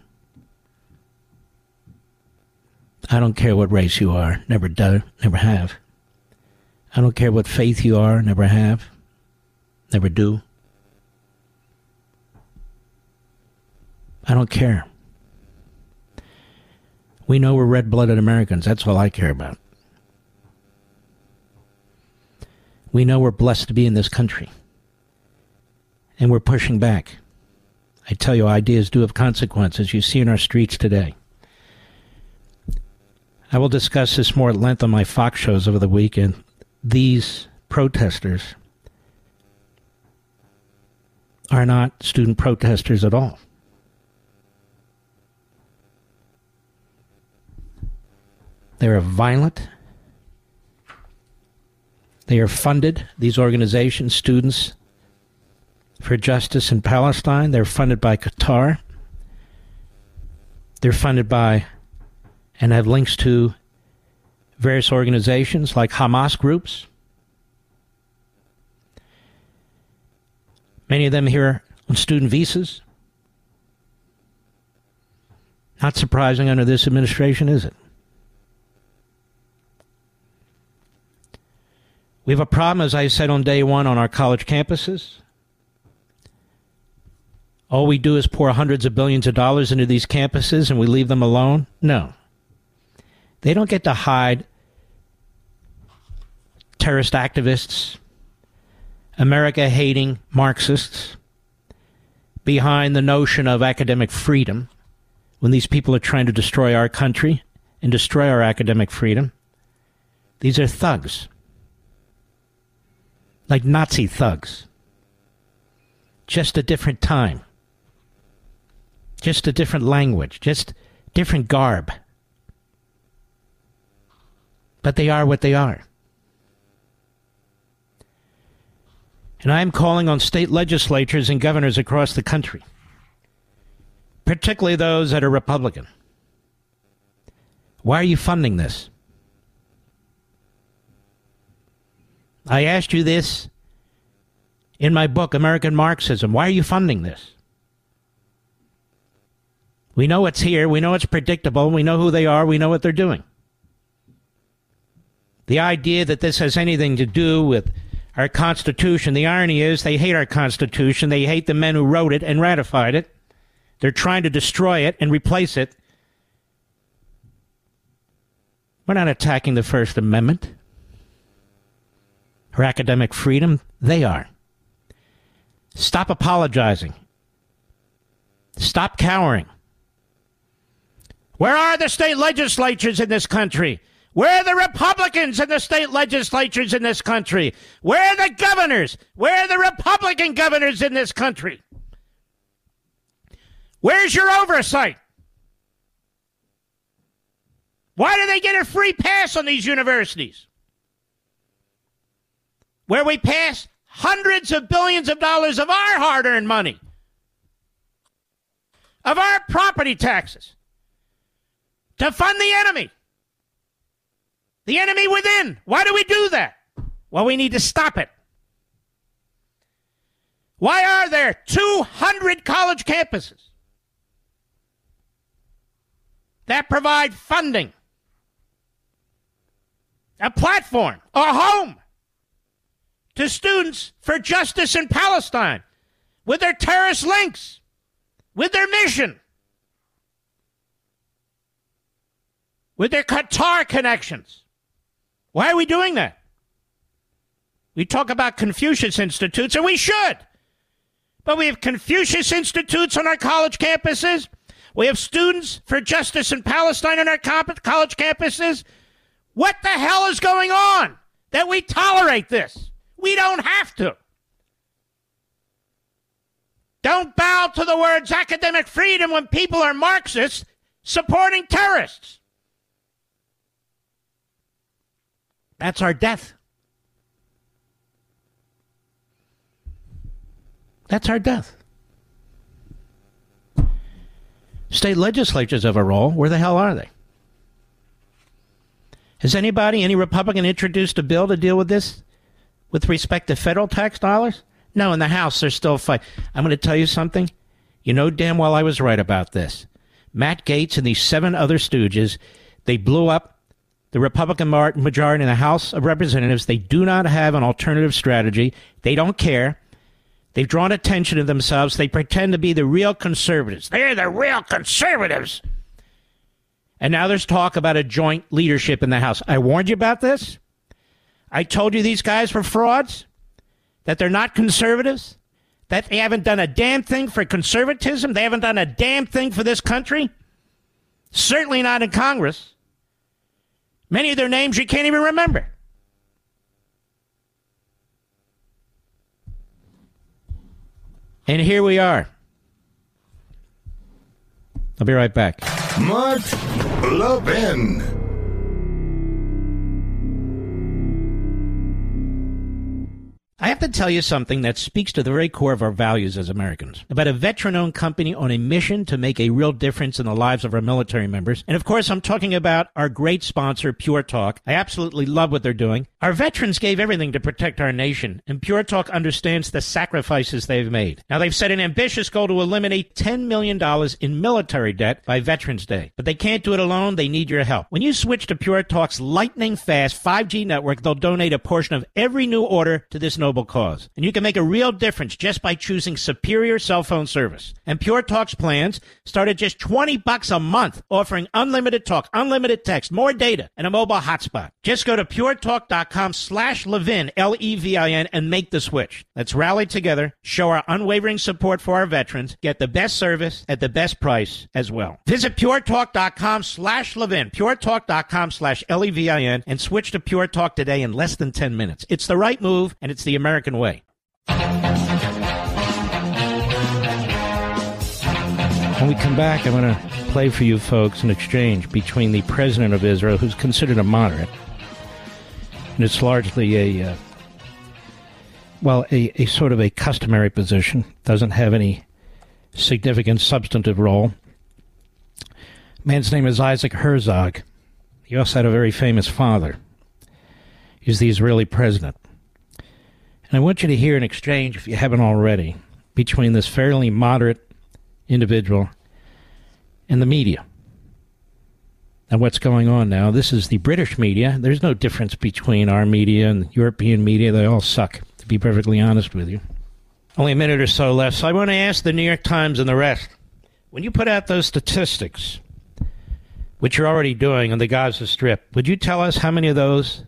I don't care what race you are, never do, never have. I don't care what faith you are, never have, never do. I don't care. We know we're red blooded Americans. That's all I care about. We know we're blessed to be in this country. And we're pushing back. I tell you, ideas do have consequences. You see in our streets today. I will discuss this more at length on my Fox shows over the weekend. These protesters are not student protesters at all. They're violent. They are funded, these organizations, Students for Justice in Palestine. They're funded by Qatar. They're funded by and have links to various organizations like Hamas groups. Many of them here on student visas. Not surprising under this administration, is it? We have a problem, as I said on day one, on our college campuses. All we do is pour hundreds of billions of dollars into these campuses and we leave them alone? No. They don't get to hide terrorist activists, America hating Marxists behind the notion of academic freedom when these people are trying to destroy our country and destroy our academic freedom. These are thugs like Nazi thugs. Just a different time. Just a different language. Just different garb. But they are what they are. And I am calling on state legislatures and governors across the country, particularly those that are Republican. Why are you funding this? I asked you this in my book, American Marxism. Why are you funding this? We know it's here. We know it's predictable. We know who they are. We know what they're doing. The idea that this has anything to do with our Constitution, the irony is they hate our Constitution. They hate the men who wrote it and ratified it. They're trying to destroy it and replace it. We're not attacking the First Amendment her academic freedom? They are. Stop apologizing. Stop cowering. Where are the state legislatures in this country? Where are the Republicans in the state legislatures in this country? Where are the governors? Where are the Republican governors in this country? Where's your oversight? Why do they get a free pass on these universities? where we pass hundreds of billions of dollars of our hard earned money, of our property taxes, to fund the enemy. The enemy within. Why do we do that? Well, we need to stop it. Why are there 200 college campuses that provide funding, a platform, a home to students for justice in Palestine with their terrorist links, with their mission, with their Qatar connections. Why are we doing that? We talk about Confucius Institutes, and we should. But we have Confucius Institutes on our college campuses. We have Students for Justice in Palestine on our college campuses. What the hell is going on that we tolerate this? We don't have to. Don't bow to the words academic freedom when people are Marxists supporting terrorists. That's our death. That's our death. State legislatures have a role. Where the hell are they? Has anybody, any Republican, introduced a bill to deal with this with respect to federal tax dollars? No, in the House, they're still fighting. I'm going to tell you something. You know damn well I was right about this. Matt Gaetz and these seven other stooges, they blew up the Republican majority in the House of Representatives. They do not have an alternative strategy. They don't care. They've drawn attention to themselves. They pretend to be the real conservatives. They're the real conservatives. And now there's talk about a joint leadership in the House. I warned you about this. I told you these guys were frauds, that they're not conservatives, that they haven't done a damn thing for conservatism, they haven't done a damn thing for this country. Certainly not in Congress. Many of their names you can't even remember. And here we are. I'll be right back. Mark Levin. I have to tell you something that speaks to the very core of our values as Americans. About a veteran owned company on a mission to make a real difference in the lives of our military members. And of course, I'm talking about our great sponsor, Pure Talk. I absolutely love what they're doing. Our veterans gave everything to protect our nation, and Pure Talk understands the sacrifices they've made. Now, they've set an ambitious goal to eliminate $10 million in military debt by Veterans Day. But they can't do it alone. They need your help. When you switch to Pure Talk's lightning fast 5G network, they'll donate a portion of every new order to this noble cause. And you can make a real difference just by choosing superior cell phone service. And Pure Talk's plans start at just 20 bucks a month, offering unlimited talk, unlimited text, more data, and a mobile hotspot. Just go to puretalk.com slash Levin, L-E-V-I-N, and make the switch. Let's rally together, show our unwavering support for our veterans, get the best service at the best price as well. Visit puretalk.com slash Levin, puretalk.com slash L-E-V-I-N, and switch to Pure Talk today in less than 10 minutes. It's the right move, and it's the American way. When we come back, I'm going to play for you folks an exchange between the president of Israel, who's considered a moderate, and it's largely a, uh, well, a, a sort of a customary position, doesn't have any significant substantive role. Man's name is Isaac Herzog. He also had a very famous father. He's the Israeli president. And I want you to hear an exchange, if you haven't already, between this fairly moderate individual and the media. And what's going on now? This is the British media. There's no difference between our media and European media. They all suck, to be perfectly honest with you. Only a minute or so left. So I want to ask the New York Times and the rest when you put out those statistics, which you're already doing on the Gaza Strip, would you tell us how many of those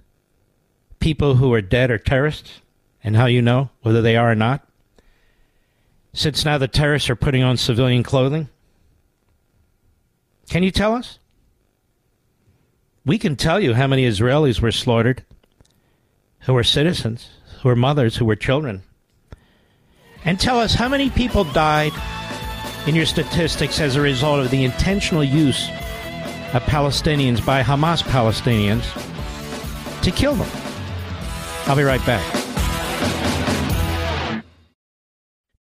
people who are dead are terrorists and how you know whether they are or not? since now the terrorists are putting on civilian clothing? Can you tell us? We can tell you how many Israelis were slaughtered, who were citizens, who were mothers, who were children. And tell us how many people died in your statistics as a result of the intentional use of Palestinians by Hamas Palestinians to kill them. I'll be right back.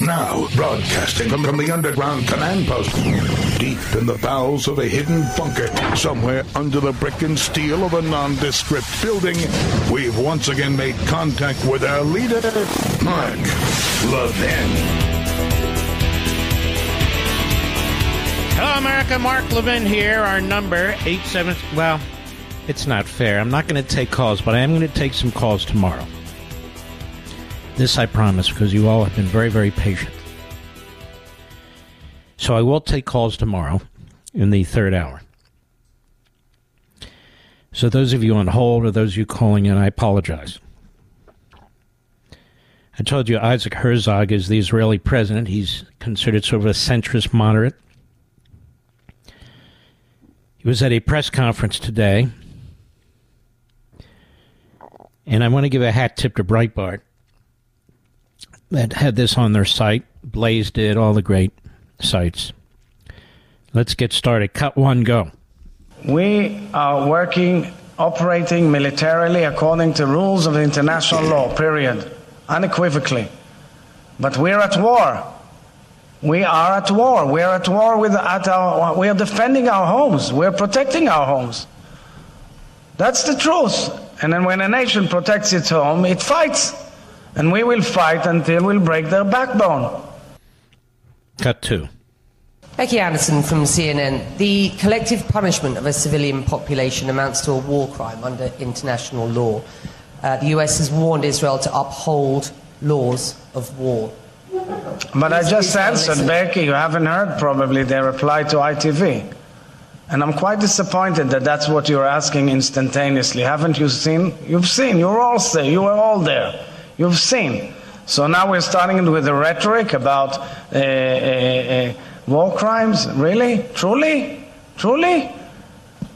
Now, broadcasting from, from the underground command post, deep in the bowels of a hidden bunker, somewhere under the brick and steel of a nondescript building, we've once again made contact with our leader, Mark Levin. Hello, America. Mark Levin here. Our number, 87... Well, it's not fair. I'm not going to take calls, but I am going to take some calls tomorrow. This I promise, because you all have been very, very patient. So I will take calls tomorrow in the third hour. So those of you on hold or those of you calling in, I apologize. I told you Isaac Herzog is the Israeli president. He's considered sort of a centrist moderate. He was at a press conference today, and I want to give a hat tip to Breitbart that had this on their site. Blaze did, all the great sites. Let's get started. Cut one, go. We are working, operating militarily according to rules of international law, period, unequivocally. But we're at war. We are at war. We are at war with at our, we are defending our homes. We're protecting our homes. That's the truth. And then when a nation protects its home, it fights. And we will fight until we break their backbone. Cut two. Becky Anderson from CNN. The collective punishment of a civilian population amounts to a war crime under international law. Uh, the US has warned Israel to uphold laws of war. But I just answered, Becky, you haven't heard probably their reply to ITV. And I'm quite disappointed that that's what you're asking instantaneously. Haven't you seen? You've seen. You're all there. You were all there. You've seen. So now we're starting with the rhetoric about uh, uh, uh, war crimes. Really? Truly? Truly?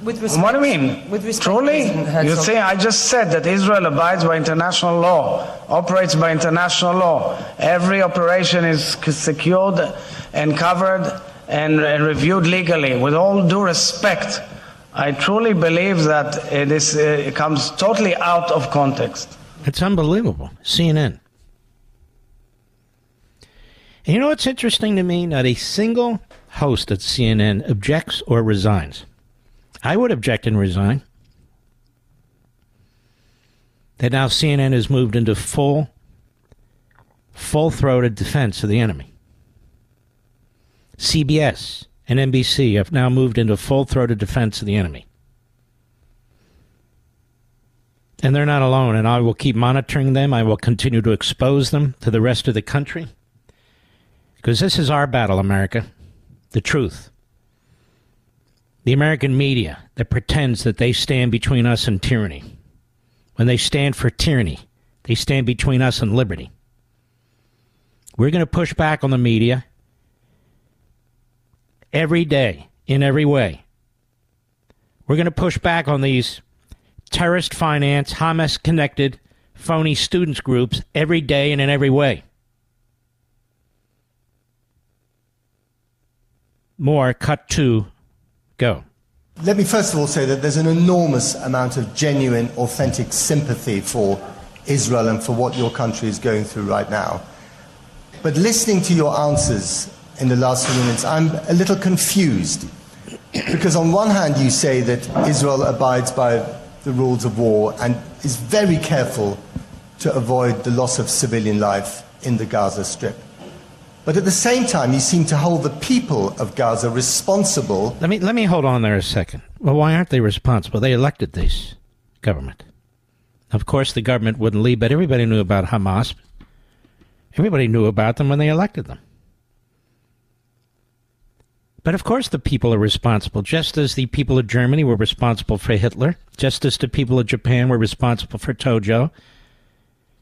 With respect, What do you mean? With respect, Truly? You see, I just said that Israel abides by international law, operates by international law. Every operation is secured and covered and, and reviewed legally. With all due respect, I truly believe that this uh, comes totally out of context. It's unbelievable. CNN. And you know what's interesting to me? Not a single host at CNN objects or resigns. I would object and resign. That now CNN has moved into full, full throated defense of the enemy. CBS and NBC have now moved into full throated defense of the enemy. And they're not alone, and I will keep monitoring them. I will continue to expose them to the rest of the country. Because this is our battle, America. The truth. The American media that pretends that they stand between us and tyranny. When they stand for tyranny, they stand between us and liberty. We're going to push back on the media every day, in every way. We're going to push back on these terrorist finance, Hamas connected, phony students groups every day and in every way. More, cut two, go. Let me first of all say that there's an enormous amount of genuine, authentic sympathy for Israel and for what your country is going through right now. But listening to your answers in the last few minutes, I'm a little confused. Because on one hand, you say that Israel abides by the rules of war and is very careful to avoid the loss of civilian life in the Gaza Strip. But at the same time, you seem to hold the people of Gaza responsible Let me let me hold on there a second. Well, why aren't they responsible? They elected this government. Of course, the government wouldn't leave, but everybody knew about Hamas. Everybody knew about them when they elected them. But of course, the people are responsible, just as the people of Germany were responsible for Hitler, just as the people of Japan were responsible for Tojo.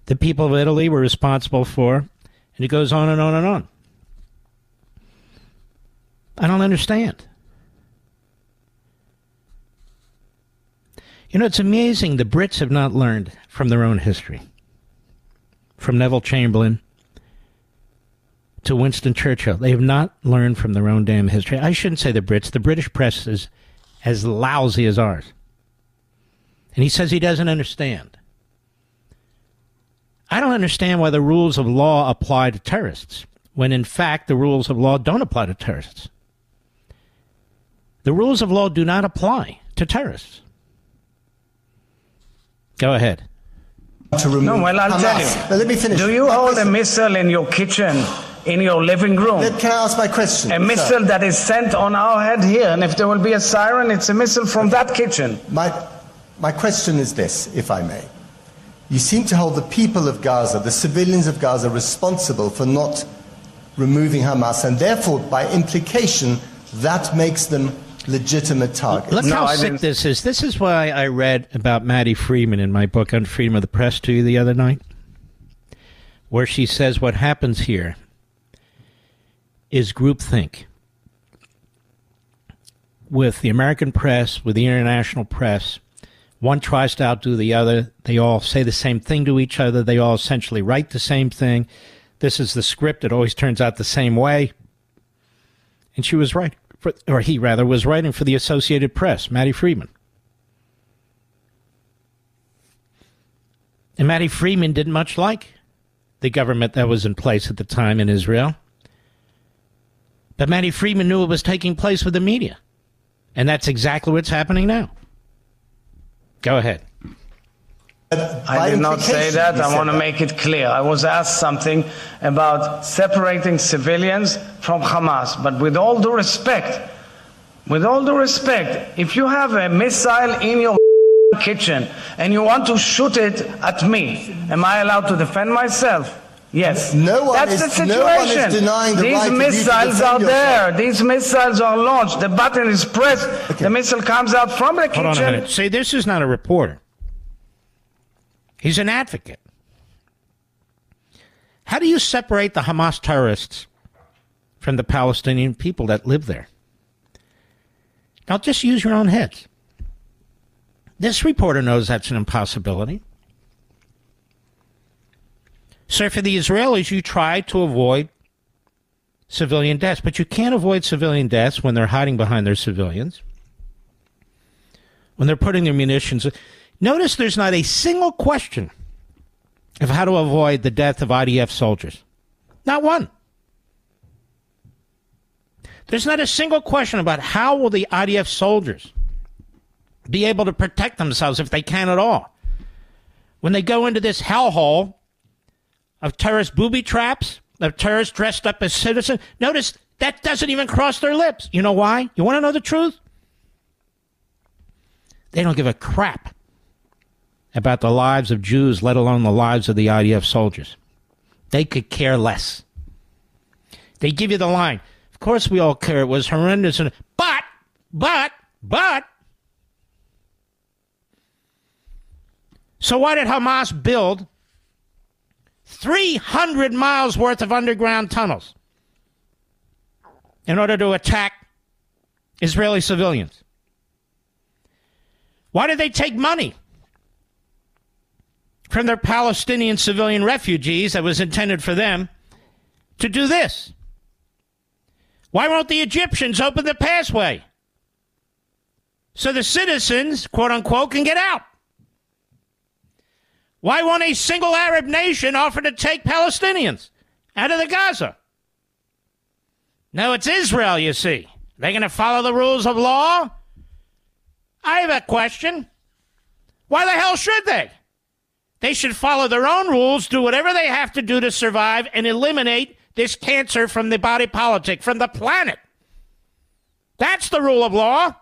The people of Italy were responsible for, and it goes on and on and on. I don't understand. You know, it's amazing the Brits have not learned from their own history. From Neville Chamberlain to Winston Churchill. They have not learned from their own damn history. I shouldn't say the Brits. The British press is as lousy as ours. And he says he doesn't understand. I don't understand why the rules of law apply to terrorists, when in fact the rules of law don't apply to terrorists. The rules of law do not apply to terrorists. Go ahead. To remove No, well, I'll Hamas. tell you. Now, let me finish. Do you hold a missile in your kitchen, in your living room? Let- Can I ask my question? A sir? missile that is sent on our head here, and if there will be a siren, it's a missile from that kitchen. My, my question is this, if I may. You seem to hold the people of Gaza, the civilians of Gaza, responsible for not removing Hamas, and therefore, by implication, that makes them legitimate targets. Look No, how I sick didn't- this is. This is why I read about Matti Friedman in my book on freedom of the press to you the other night, where she says what happens here is groupthink with the American press, with the international press. One tries to outdo the other. They all say the same thing to each other. They all essentially write the same thing. This is the script. It always turns out the same way. And she was right, for, or he rather was writing for the Associated Press, Matti Friedman. And Matti Friedman didn't much like the government that was in place at the time in Israel. But Matti Friedman knew it was taking place with the media. And that's exactly what's happening now. Go ahead. I did not say that. I want to make it clear. I was asked something about separating civilians from Hamas. But with all due respect, with all due respect, if you have a missile in your kitchen and you want to shoot it at me, am I allowed to defend myself? Yes. No one That's is- the situation. no one is denying the These right of you to missiles defend are there. yourself. These missiles are launched. The button is pressed. The missile comes out from the Hold on a minute. See, this is not a reporter. He's an advocate. How do you separate the Hamas terrorists from the Palestinian people that live there? Now, just use your own heads. This reporter knows that's an impossibility. So, for the Israelis, you try to avoid civilian deaths, but you can't avoid civilian deaths when they're hiding behind their civilians when they're putting their munitions. Notice there's not a single question of how to avoid the death of IDF soldiers. Not one. There's not a single question about how will the IDF soldiers be able to protect themselves if they can at all. When they go into this hellhole of terrorist booby traps, of terrorists dressed up as citizens, notice that doesn't even cross their lips. You know why? You want to know the truth? They don't give a crap about the lives of Jews, let alone the lives of the IDF soldiers. They could care less. They give you the line. Of course, we all care. It was horrendous. And, but, but, but. So, why did Hamas build 300 miles worth of underground tunnels in order to attack Israeli civilians? Why did they take money from their Palestinian civilian refugees that was intended for them to do this? Why won't the Egyptians open the passway so the citizens, quote unquote, can get out? Why won't a single Arab nation offer to take Palestinians out of the Gaza? No, it's Israel, you see. They're going to follow the rules of law? I have a question. Why the hell should they? They should follow their own rules, do whatever they have to do to survive, and eliminate this cancer from the body politic, from the planet. That's the rule of law.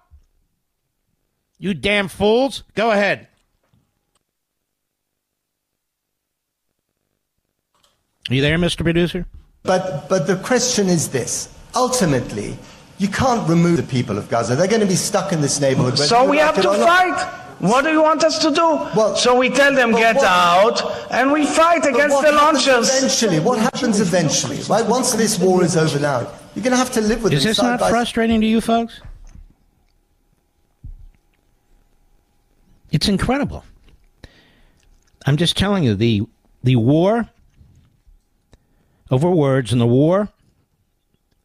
You damn fools. Go ahead. Are you there, Mr. Producer? But, but the question is this. Ultimately, you can't remove the people of Gaza. They're going to be stuck in this neighborhood. So we have to fight. What do you want us to do? Well- so we tell them get what- out, and we fight against the launchers. Eventually, what happens eventually, right? Once this war is over now, you're going to have to live with Is it this not by- frustrating to you folks? It's incredible. I'm just telling you the the war over words and the war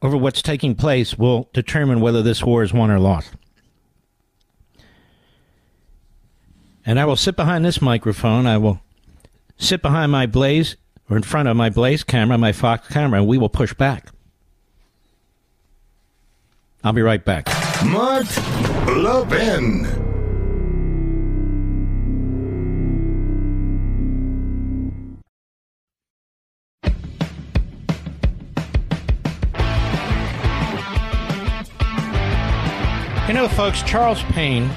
over what's taking place will determine whether this war is won or lost. And I will sit behind this microphone. I will sit behind my Blaze or in front of my Blaze camera, my Fox camera, and we will push back. I'll be right back. Mark Levin. Know, folks, Charles Payne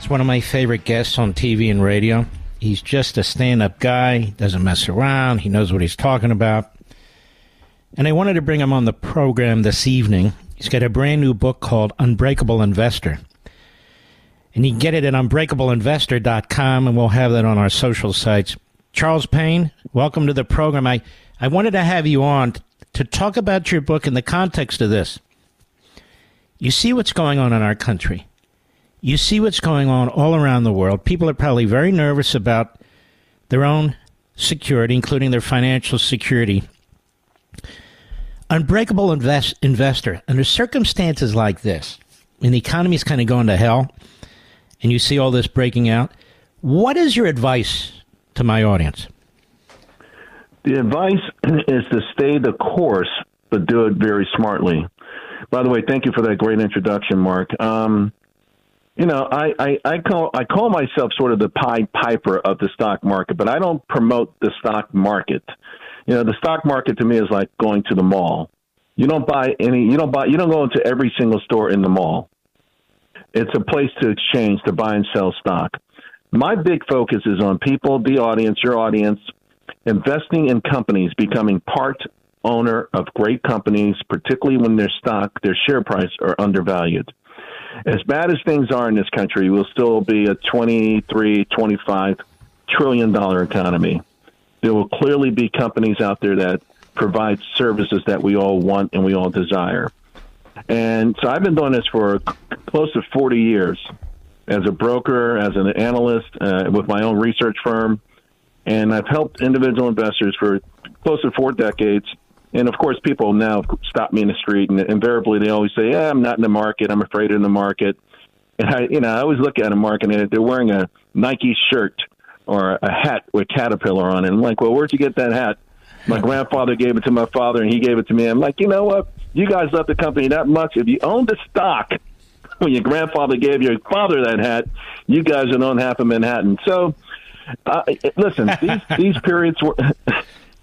is one of my favorite guests on TV and radio. He's just a stand up guy, he doesn't mess around, he knows what he's talking about. And I wanted to bring him on the program this evening. He's got a brand new book called Unbreakable Investor. And you can get it at unbreakableinvestor.com, and we'll have that on our social sites. Charles Payne, welcome to the program. I, I wanted to have you on to talk about your book in the context of this. You see what's going on in our country. You see what's going on all around the world. People are probably very nervous about their own security, including their financial security. Unbreakable invest, investor, under circumstances like this, when the economy is kind of going to hell, and you see all this breaking out, what is your advice to my audience? The advice is to stay the course, but do it very smartly. By the way, thank you for that great introduction, Mark. Um, you know, I, I, I call I call myself sort of the Pied Piper of the stock market, but I don't promote the stock market. You know, the stock market to me is like going to the mall. You don't buy any. You don't buy. You don't go into every single store in the mall. It's a place to exchange, to buy and sell stock. My big focus is on people, the audience, your audience, investing in companies, becoming part owner of great companies, particularly when their stock, their share price are undervalued. As bad as things are in this country, we'll still be a 23, 25 trillion dollar economy. There will clearly be companies out there that provide services that we all want and we all desire. And so I've been doing this for close to 40 years as a broker, as an analyst, uh, with my own research firm. And I've helped individual investors for close to four decades and of course, people now stop me in the street, and invariably they always say, "Yeah, I'm not in the market. I'm afraid in the market." And I, you know, I always look at a market, and they're wearing a Nike shirt or a hat with Caterpillar on it. I'm like, "Well, where'd you get that hat?" My grandfather gave it to my father, and he gave it to me. I'm like, you know what? You guys love the company that much. If you owned the stock when your grandfather gave your father that hat, you guys would own half of Manhattan. So, uh, listen, these these periods were.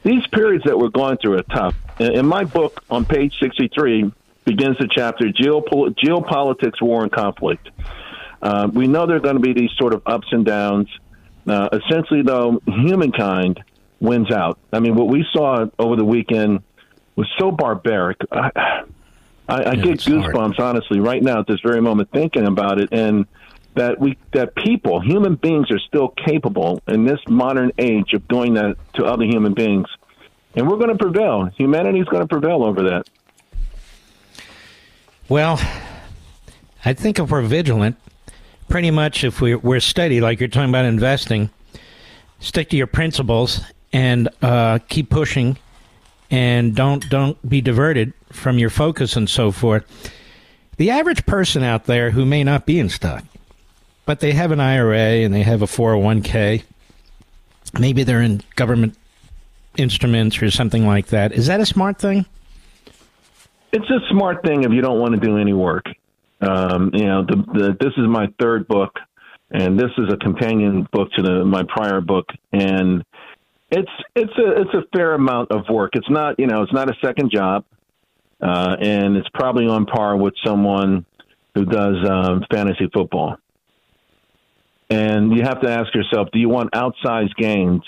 These periods that we're going through are tough. In my book on page 63 begins the chapter Geopol- Geopolitics, War, and Conflict. Uh, we know there are going to be these sort of ups and downs. Uh, essentially, though, humankind wins out. I mean, what we saw over the weekend was so barbaric. I, I, I yeah, get goosebumps, hard. honestly, right now at this very moment thinking about it. And that we that people, human beings, are still capable in this modern age of doing that to other human beings, and we're going to prevail. Humanity is going to prevail over that. Well, I think if we're vigilant, pretty much if we're, we're steady, like you're talking about investing, stick to your principles and uh, keep pushing, and don't don't be diverted from your focus and so forth. The average person out there who may not be in stock but they have an IRA and they have a 401k. Maybe they're in government instruments or something like that. Is that a smart thing? It's a smart thing if you don't want to do any work. Um, you know, the, the, this is my third book, and this is a companion book to the, my prior book, and it's it's a it's a fair amount of work. It's not you know it's not a second job, uh, and it's probably on par with someone who does um, fantasy football. And you have to ask yourself, do you want outsized gains?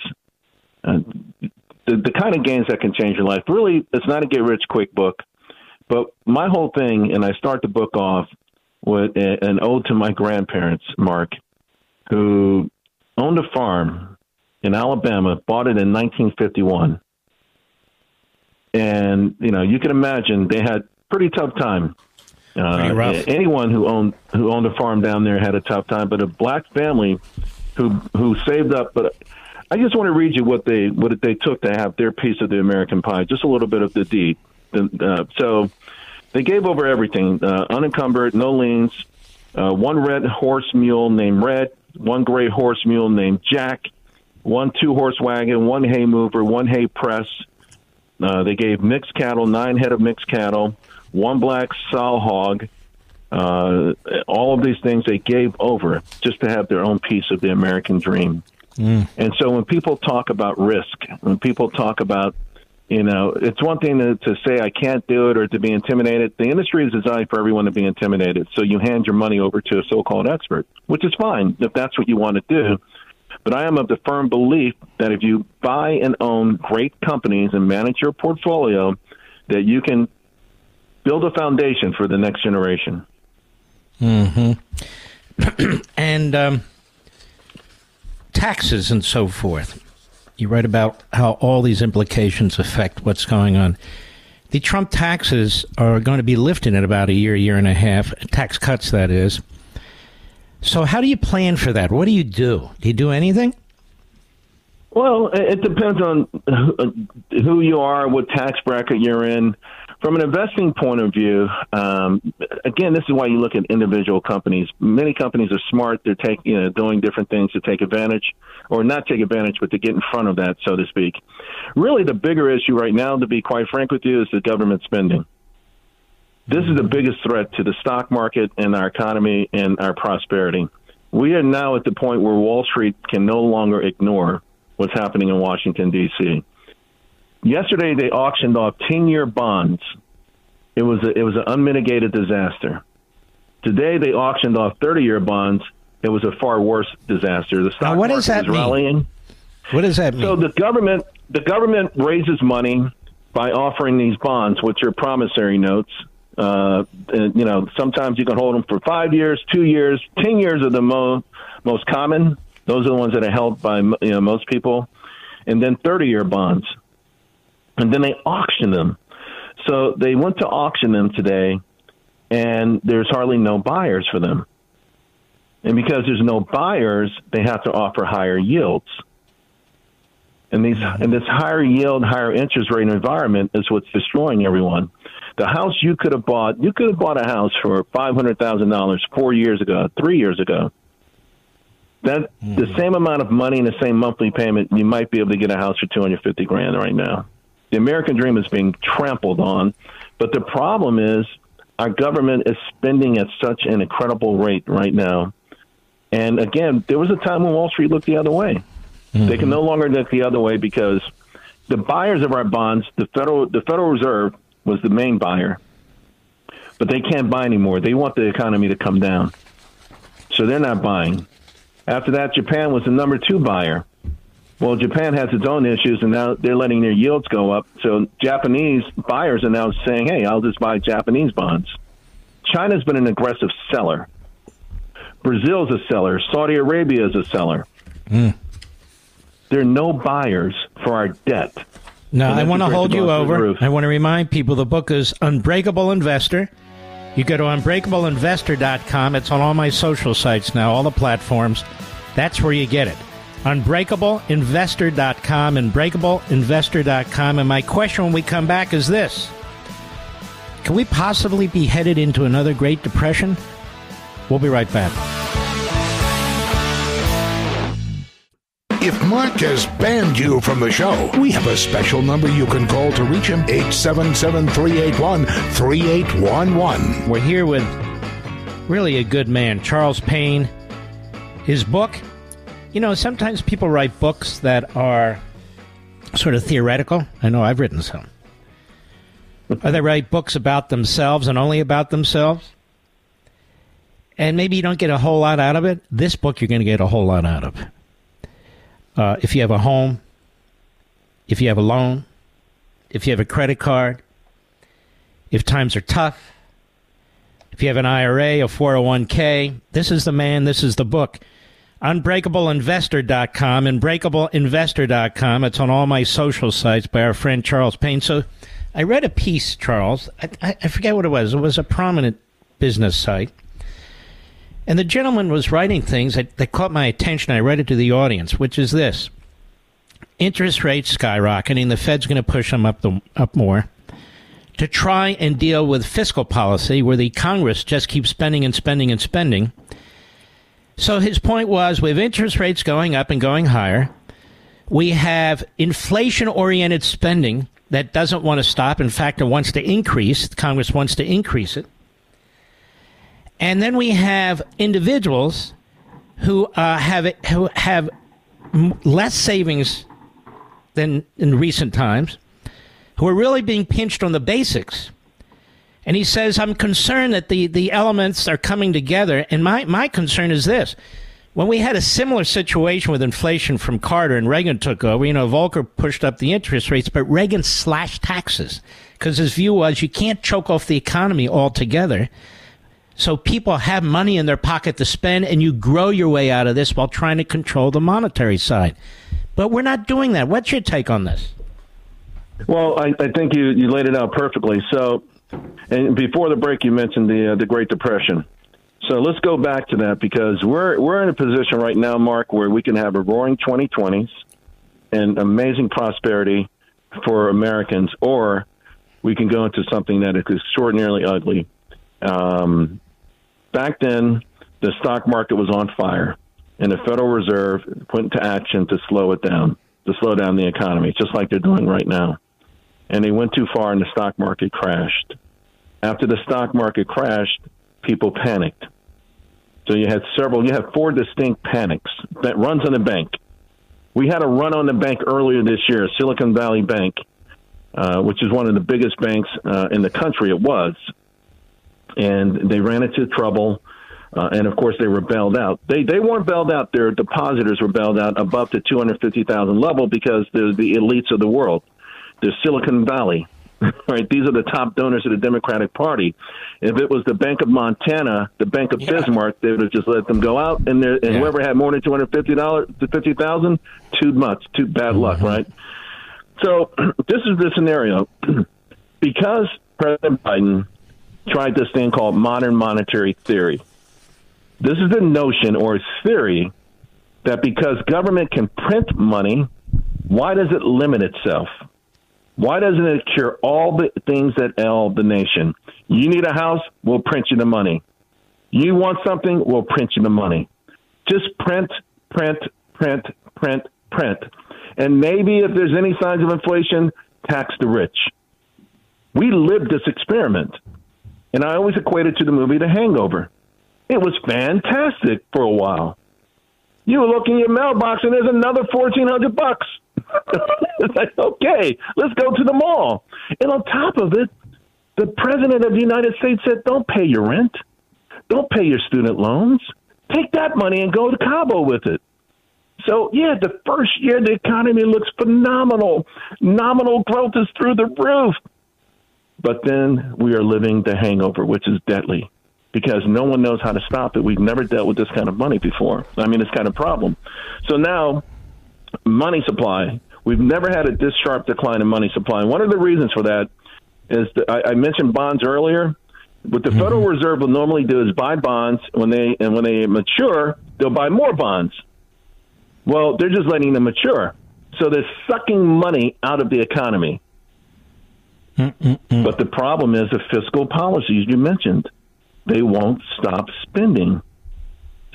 The, the kind of gains that can change your life. Really, it's not a get rich quick book. But my whole thing, and I start the book off with a, an ode to my grandparents, Mark, who owned a farm in Alabama, bought it in 1951. And, you know, you can imagine they had pretty tough time uh, anyone who owned who owned a farm down there had a tough time, but a black family who who saved up. But I just want to read you what they what they took to have their piece of the American pie. Just a little bit of the deed. Uh, so they gave over everything, uh, unencumbered, no liens. Uh, one red horse mule named Red, one gray horse mule named Jack, one two horse wagon, one hay mover, one hay press. Uh, they gave mixed cattle, nine head of mixed cattle, one black sow hog. Uh, all of these things they gave over just to have their own piece of the American dream. Mm. And so when people talk about risk, when people talk about you know, it's one thing to, to say I can't do it or to be intimidated. The industry is designed for everyone to be intimidated. So you hand your money over to a so-called expert, which is fine if that's what you want to do. But I am of the firm belief that if you buy and own great companies and manage your portfolio, that you can build a foundation for the next generation. Hmm. and um, taxes and so forth. You write about how all these implications affect what's going on. The Trump taxes are going to be lifted in about a year, year and a half, tax cuts, that is. So, how do you plan for that? What do you do? Do you do anything? Well, it depends on who you are, what tax bracket you're in. From an investing point of view, um, again, this is why you look at individual companies. Many companies are smart; they're taking, you know, doing different things to take advantage, or not take advantage, but to get in front of that, so to speak. Really, the bigger issue right now, to be quite frank with you, is the government spending. This is the biggest threat to the stock market and our economy and our prosperity. We are now at the point where Wall Street can no longer ignore what's happening in Washington, D.C. Yesterday, they auctioned off 10 year bonds. It was, a, it was an unmitigated disaster. Today, they auctioned off 30 year bonds. It was a far worse disaster. The stock now, what market does that is rallying. What does that mean? So the government, the government raises money by offering these bonds, which are promissory notes. Uh, and, you know, sometimes you can hold them for five years, two years, ten years are the mo- most common. Those are the ones that are held by you know most people, and then thirty-year bonds and then they auction them. So they went to auction them today, and there's hardly no buyers for them. And because there's no buyers, they have to offer higher yields. And these and this higher yield, higher interest rate environment is what's destroying everyone. The house you could have bought, you could have bought a house for five hundred thousand dollars four years ago, three years ago. That mm. the same amount of money and the same monthly payment, you might be able to get a house for two hundred fifty grand right now. The American dream is being trampled on. But the problem is our government is spending at such an incredible rate right now. And again, there was a time when Wall Street looked the other way. Mm-hmm. They can no longer look the other way because the buyers of our bonds, the federal the Federal Reserve was the main buyer, but they can't buy anymore. They want the economy to come down, so they're not buying. After that, Japan was the number two buyer. Well, Japan has its own issues, and now they're letting their yields go up. So Japanese buyers are now saying, "Hey, I'll just buy Japanese bonds." China's been an aggressive seller. Brazil's a seller. Saudi Arabia is a seller. Mm. There are no buyers for our debt. Now, I want to hold you over. I want to remind people the book is Unbreakable Investor. You go to unbreakableinvestor.com. It's on all my social sites now, all the platforms. That's where you get it unbreakableinvestor.com, and unbreakableinvestor.com. And my question when we come back is this Can we possibly be headed into another Great Depression? We'll be right back. If Mark has banned you from the show, we have a special number you can call to reach him 877 381 3811. We're here with really a good man, Charles Payne. His book, you know, sometimes people write books that are sort of theoretical. I know I've written some. Or they write books about themselves and only about themselves. And maybe you don't get a whole lot out of it. This book you're going to get a whole lot out of. Uh, if you have a home, if you have a loan, if you have a credit card, if times are tough, if you have an IRA, a 401k, this is the man, this is the book. Unbreakableinvestor.com, unbreakableinvestor.com. It's on all my social sites by our friend Charles Payne. So I read a piece, Charles. I, I, forget what it was. It was a prominent business site. And the gentleman was writing things that, that caught my attention. I read it to the audience, which is this interest rates skyrocketing. The Fed's going to push them up, the, up more to try and deal with fiscal policy where the Congress just keeps spending and spending and spending. So his point was with interest rates going up and going higher, We have inflation oriented spending that doesn't want to stop. In fact, it wants to increase. Congress wants to increase it. And then we have individuals who uh, have who have less savings than in recent times, who are really being pinched on the basics. And he says, I'm concerned that the, the elements are coming together. And my, my concern is this. When we had a similar situation with inflation from Carter and Reagan took over, you know, Volcker pushed up the interest rates, but Reagan slashed taxes because his view was you can't choke off the economy altogether. So people have money in their pocket to spend, and you grow your way out of this while trying to control the monetary side. But we're not doing that. What's your take on this? Well, I, I think you, you laid it out perfectly. So, and before the break, you mentioned the uh, the Great Depression. So let's go back to that because we're we're in a position right now, Mark, where we can have a roaring 2020s and amazing prosperity for Americans, or we can go into something that is extraordinarily ugly. Um, back then, the stock market was on fire, and the Federal Reserve went into action to slow it down, to slow down the economy, just like they're doing right now. And they went too far, and the stock market crashed. After the stock market crashed, people panicked. So you had several, you had four distinct panics that runs on the bank. We had a run on the bank earlier this year, Silicon Valley Bank, uh, which is one of the biggest banks uh, in the country. It was and they ran into trouble. Uh, and of course, they were bailed out. They they weren't bailed out. Their depositors were bailed out above the two hundred fifty thousand level because they're the elites of the world. The Silicon Valley, right? These are the top donors of the Democratic Party. If it was the Bank of Montana, the Bank of yeah. Bismarck, they would have just let them go out, and, and yeah. whoever had more than two hundred fifty dollars to fifty thousand, too much, too bad mm-hmm. luck, right? So this is the scenario because President Biden tried this thing called modern monetary theory. This is the notion or theory that because government can print money, why does it limit itself? Why doesn't it cure all the things that ail the nation? You need a house, we'll print you the money. You want something, we'll print you the money. Just print, print, print, print, print. And maybe if there's any signs of inflation, tax the rich. We lived this experiment. And I always equate it to the movie The Hangover. It was fantastic for a while. You look in your mailbox and there's another fourteen hundred bucks. It's like, okay, let's go to the mall. And on top of it, the president of the United States said, Don't pay your rent. Don't pay your student loans. Take that money and go to Cabo with it. So, yeah, the first year the economy looks phenomenal. Nominal growth is through the roof. But then we are living the hangover, which is deadly because no one knows how to stop it. We've never dealt with this kind of money before. I mean, this kind of problem. So now, money supply. We've never had a this sharp decline in money supply. And one of the reasons for that is that I, I mentioned bonds earlier. What the mm-hmm. Federal Reserve will normally do is buy bonds when they and when they mature, they'll buy more bonds. Well, they're just letting them mature. So they're sucking money out of the economy. Mm-mm-mm. But the problem is the fiscal policies you mentioned. They won't stop spending.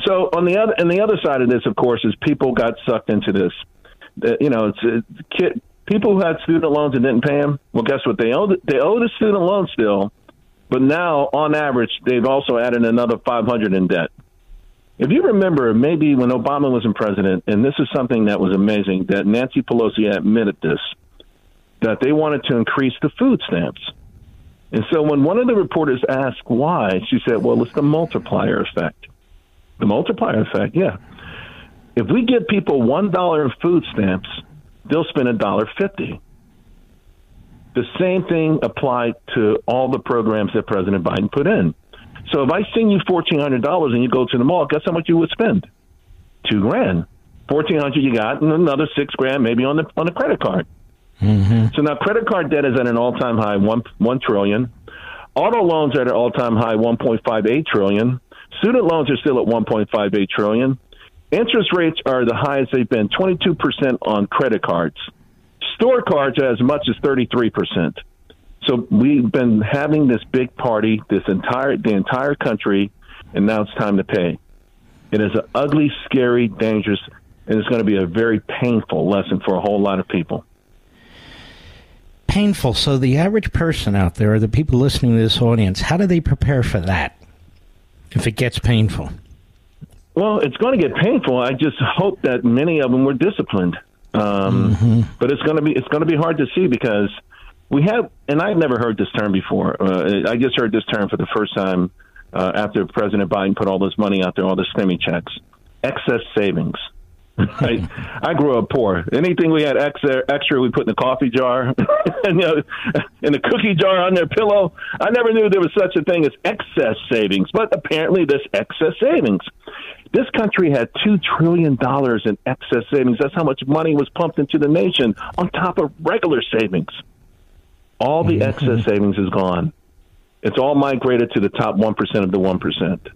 So on the other, and the other side of this, of course, is people got sucked into this. You know, it's, it's kid, people who had student loans and didn't pay them. Well, guess what? They owe the, they owe the student loan still, but now on average they've also added another five hundred in debt. If you remember, maybe when Obama was in president, and this is something that was amazing that Nancy Pelosi admitted this that they wanted to increase the food stamps. And so when one of the reporters asked why, she said, well, it's the multiplier effect. The multiplier effect, yeah. If we give people $1 in food stamps, they'll spend a dollar fifty. The same thing applied to all the programs that President Biden put in. So if I send you fourteen hundred dollars and you go to the mall, guess how much you would spend? Two grand. Fourteen hundred you got, and another six grand maybe on the on the credit card. Mm-hmm. So now credit card debt is at an all time high, one one trillion. Auto loans are at an all time high, one point five eight trillion. Student loans are still at one point five eight trillion. Interest rates are the highest they've been, twenty two percent on credit cards. Store cards are as much as thirty three percent. So we've been having this big party, this entire the entire country, and now it's time to pay. It is an ugly, scary, dangerous and it's going to be a very painful lesson for a whole lot of people. Painful. So, the average person out there, or the people listening to this audience, how do they prepare for that if it gets painful? Well, it's going to get painful. I just hope that many of them were disciplined. Um, mm-hmm. But it's going to be it's going to be hard to see because we have, and I've never heard this term before. Uh, I just heard this term for the first time uh, after President Biden put all this money out there, all the stimmy checks, excess savings. I, I grew up poor. Anything we had extra, extra we put in the coffee jar, and, you know, in the cookie jar on their pillow. I never knew there was such a thing as excess savings, but apparently this excess savings. This country had two trillion dollars in excess savings. That's how much money was pumped into the nation on top of regular savings. All the mm-hmm. excess savings is gone. It's all migrated to the top one percent of the one percent.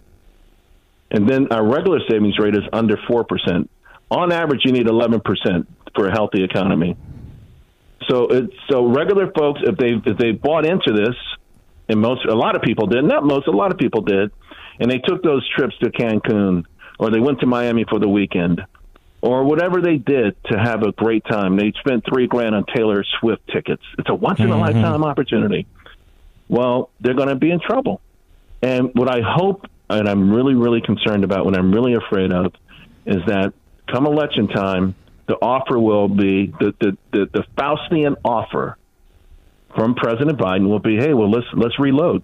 And then our regular savings rate is under four percent on average, you need 11% for a healthy economy. So, it's, so regular folks, if they if they bought into this, and most a lot of people did, not most, a lot of people did, and they took those trips to Cancun or they went to Miami for the weekend or whatever they did to have a great time. They spent three grand on Taylor Swift tickets. It's a once in a lifetime mm-hmm. opportunity. Well, they're going to be in trouble. And what I hope, and I'm really, really concerned about, what I'm really afraid of, is that come election time, the offer will be the the, the, the Faustian offer from President Biden will be, hey, well let's let's reload.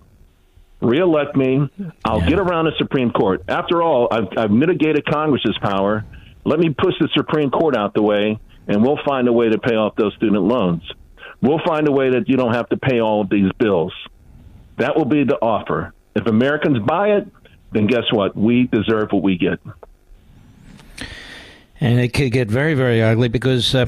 Reelect me. I'll yeah. get around the Supreme Court. After all, I've, I've mitigated Congress's power. Let me push the Supreme Court out the way, and we'll find a way to pay off those student loans. We'll find a way that you don't have to pay all of these bills. That will be the offer. If Americans buy it, then guess what? We deserve what we get and it could get very, very ugly because, uh,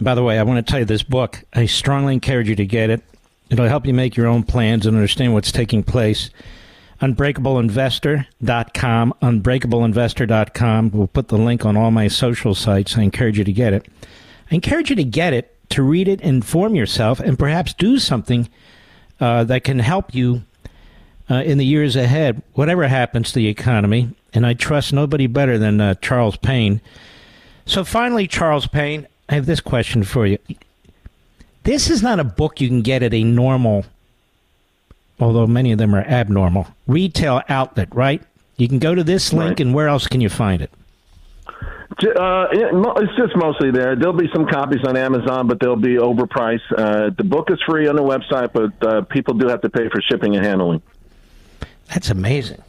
by the way, I want to tell you this book. I strongly encourage you to get it. It'll help you make your own plans and understand what's taking place. Unbreakableinvestor.com. Unbreakableinvestor.com. We'll put the link on all my social sites. I encourage you to get it. I encourage you to get it, to read it, inform yourself, and perhaps do something uh, that can help you uh, in the years ahead, whatever happens to the economy and I trust nobody better than uh, Charles Payne. So finally, Charles Payne, I have this question for you. This is not a book you can get at a normal, although many of them are abnormal, retail outlet, right? You can go to this link, right. and where else can you find it? Uh, it's just mostly there. There'll be some copies on Amazon, but they'll be overpriced. Uh, the book is free on the website, but uh, people do have to pay for shipping and handling. That's amazing.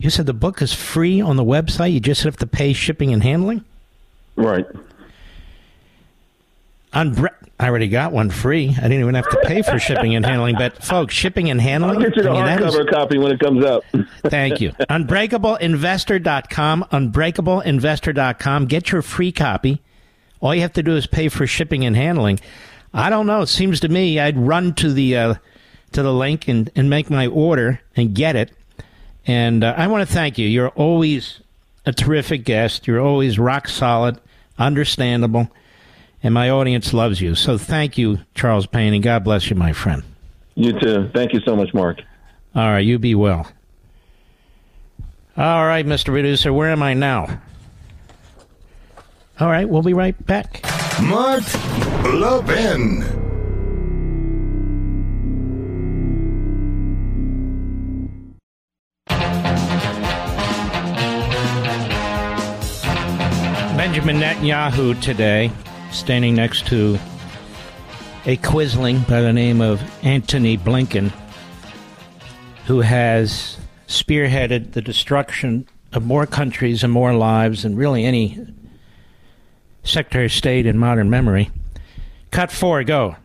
You said the book is free on the website. You just have to pay shipping and handling. Right. On Bre- I already got one free. I didn't even have to pay for shipping and handling. But folks, shipping and handling. I'll get you the I mean, hardcover is... copy when it comes out. Thank you. Unbreakableinvestor.com. Unbreakableinvestor.com. Get your free copy. All you have to do is pay for shipping and handling. I don't know. It seems to me I'd run to the uh, to the link and, and make my order and get it. And uh, I want to thank you. You're always a terrific guest. You're always rock solid, understandable, and my audience loves you. So thank you, Charles Payne, and God bless you, my friend. You too. Thank you so much, Mark. All right, you be well. All right, Mr. Producer, where am I now? All right, we'll be right back. Mark Levin. Benjamin Netanyahu today, standing next to a quisling by the name of Antony Blinken, who has spearheaded the destruction of more countries and more lives than really any Secretary of State in modern memory. Cut four, go.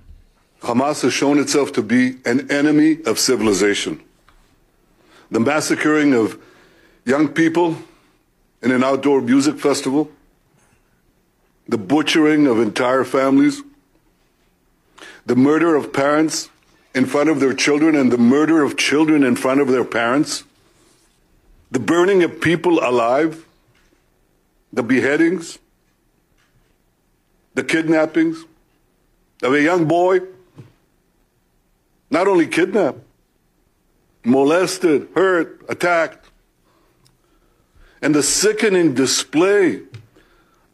Hamas has shown itself to be an enemy of civilization. The massacring of young people in an outdoor music festival, the butchering of entire families, the murder of parents in front of their children, and the murder of children in front of their parents, the burning of people alive, the beheadings, the kidnappings of a young boy, not only kidnapped, molested, hurt, attacked, and the sickening display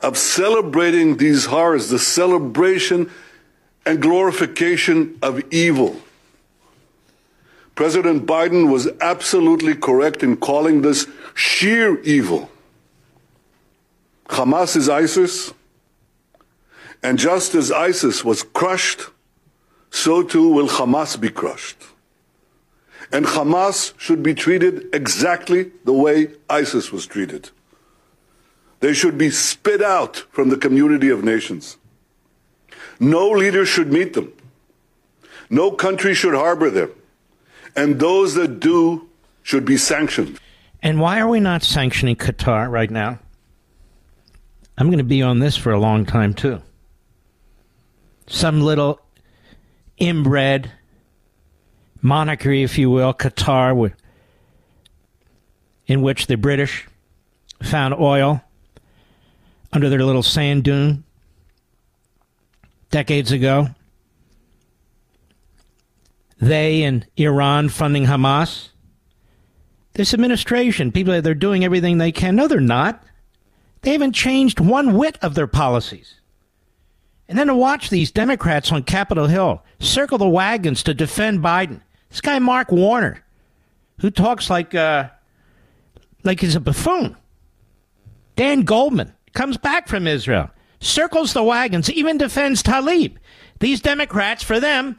of celebrating these horrors, the celebration and glorification of evil. President Biden was absolutely correct in calling this sheer evil. Hamas is ISIS, and just as ISIS was crushed, so too will Hamas be crushed. And Hamas should be treated exactly the way ISIS was treated. They should be spit out from the community of nations. No leader should meet them. No country should harbor them. And those that do should be sanctioned. And why are we not sanctioning Qatar right now? I'm going to be on this for a long time, too. Some little inbred monarchy, if you will, Qatar, in which the British found oil under their little sand dune decades ago. They and Iran funding Hamas. This administration, people, they're doing everything they can. No, they're not. They haven't changed one whit of their policies. And then to watch these Democrats on Capitol Hill circle the wagons to defend Biden. This guy, Mark Warner, who talks like, uh, like he's a buffoon. Dan Goldman comes back from Israel, circles the wagons, even defends Tlaib. These Democrats, for them,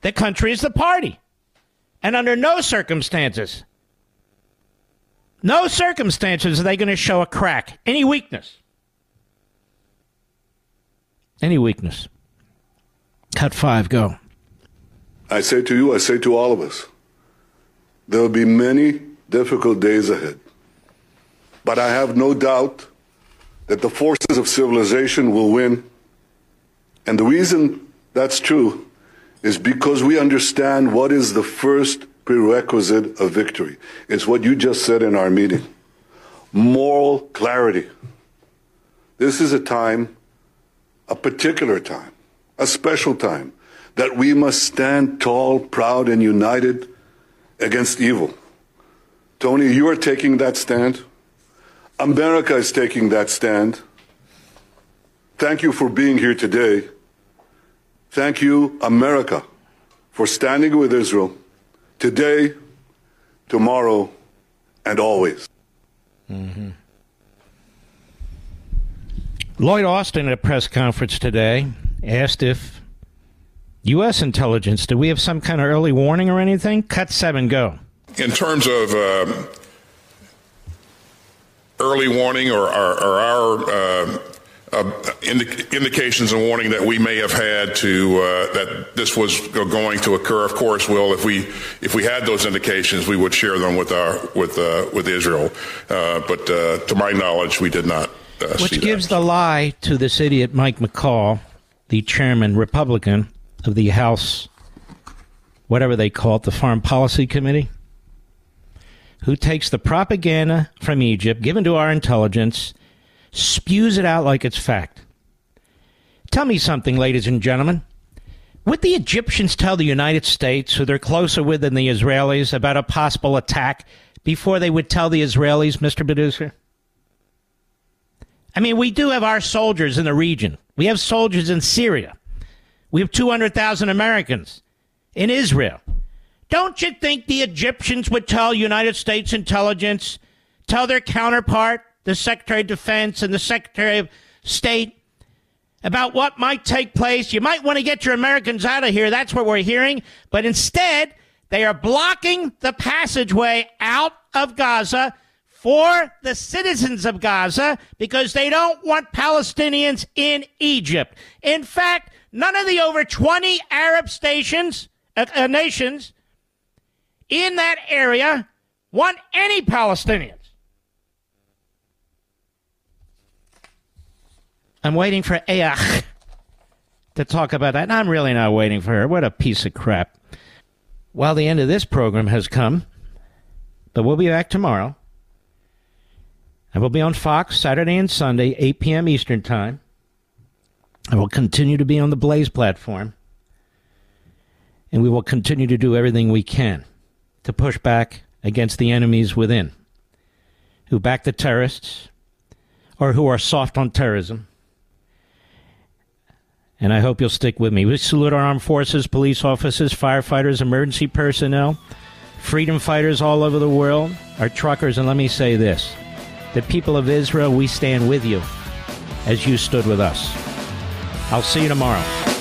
the country is the party. And under no circumstances, no circumstances are they going to show a crack, any weakness. Any weakness. Cut five, go. I say to you, I say to all of us, there will be many difficult days ahead. But I have no doubt that the forces of civilization will win. And the reason that's true is because we understand what is the first prerequisite of victory. It's what you just said in our meeting moral clarity. This is a time, a particular time, a special time, that we must stand tall, proud, and united against evil. Tony, you are taking that stand. America is taking that stand. Thank you for being here today. Thank you, America, for standing with Israel today, tomorrow, and always. Mm-hmm. Lloyd Austin at a press conference today asked if U.S. intelligence, do we have some kind of early warning or anything? Cut seven, go. In terms of uh, early warning or, or, or our uh, uh, indi- indications and warning that we may have had to uh, that this was going to occur. Of course, will if we if we had those indications, we would share them with our with uh, with Israel. Uh, but uh, to my knowledge, we did not. Which gives that. the lie to this idiot Mike McCaul, the chairman Republican of the House, whatever they call it, the Foreign Policy Committee, who takes the propaganda from Egypt given to our intelligence spews it out like it's fact. Tell me something, ladies and gentlemen. Would the Egyptians tell the United States, who they're closer with than the Israelis, about a possible attack before they would tell the Israelis, Mr. Producer? I mean, we do have our soldiers in the region. We have soldiers in Syria. We have 200,000 Americans in Israel. Don't you think the Egyptians would tell United States intelligence, tell their counterpart, the Secretary of Defense and the Secretary of State about what might take place. You might want to get your Americans out of here. That's what we're hearing. But instead, they are blocking the passageway out of Gaza for the citizens of Gaza because they don't want Palestinians in Egypt. In fact, none of the over 20 Arab stations, uh, uh, nations in that area want any Palestinians. I'm waiting for Ayach to talk about that. And I'm really not waiting for her. What a piece of crap. Well, the end of this program has come, but we'll be back tomorrow. I will be on Fox Saturday and Sunday, 8 p.m. Eastern Time. I will continue to be on the Blaze platform. And we will continue to do everything we can to push back against the enemies within who back the terrorists, or who are soft on terrorism. And I hope you'll stick with me. We salute our armed forces, police officers, firefighters, emergency personnel, freedom fighters all over the world, our truckers, and let me say this the people of Israel, we stand with you as you stood with us. I'll see you tomorrow.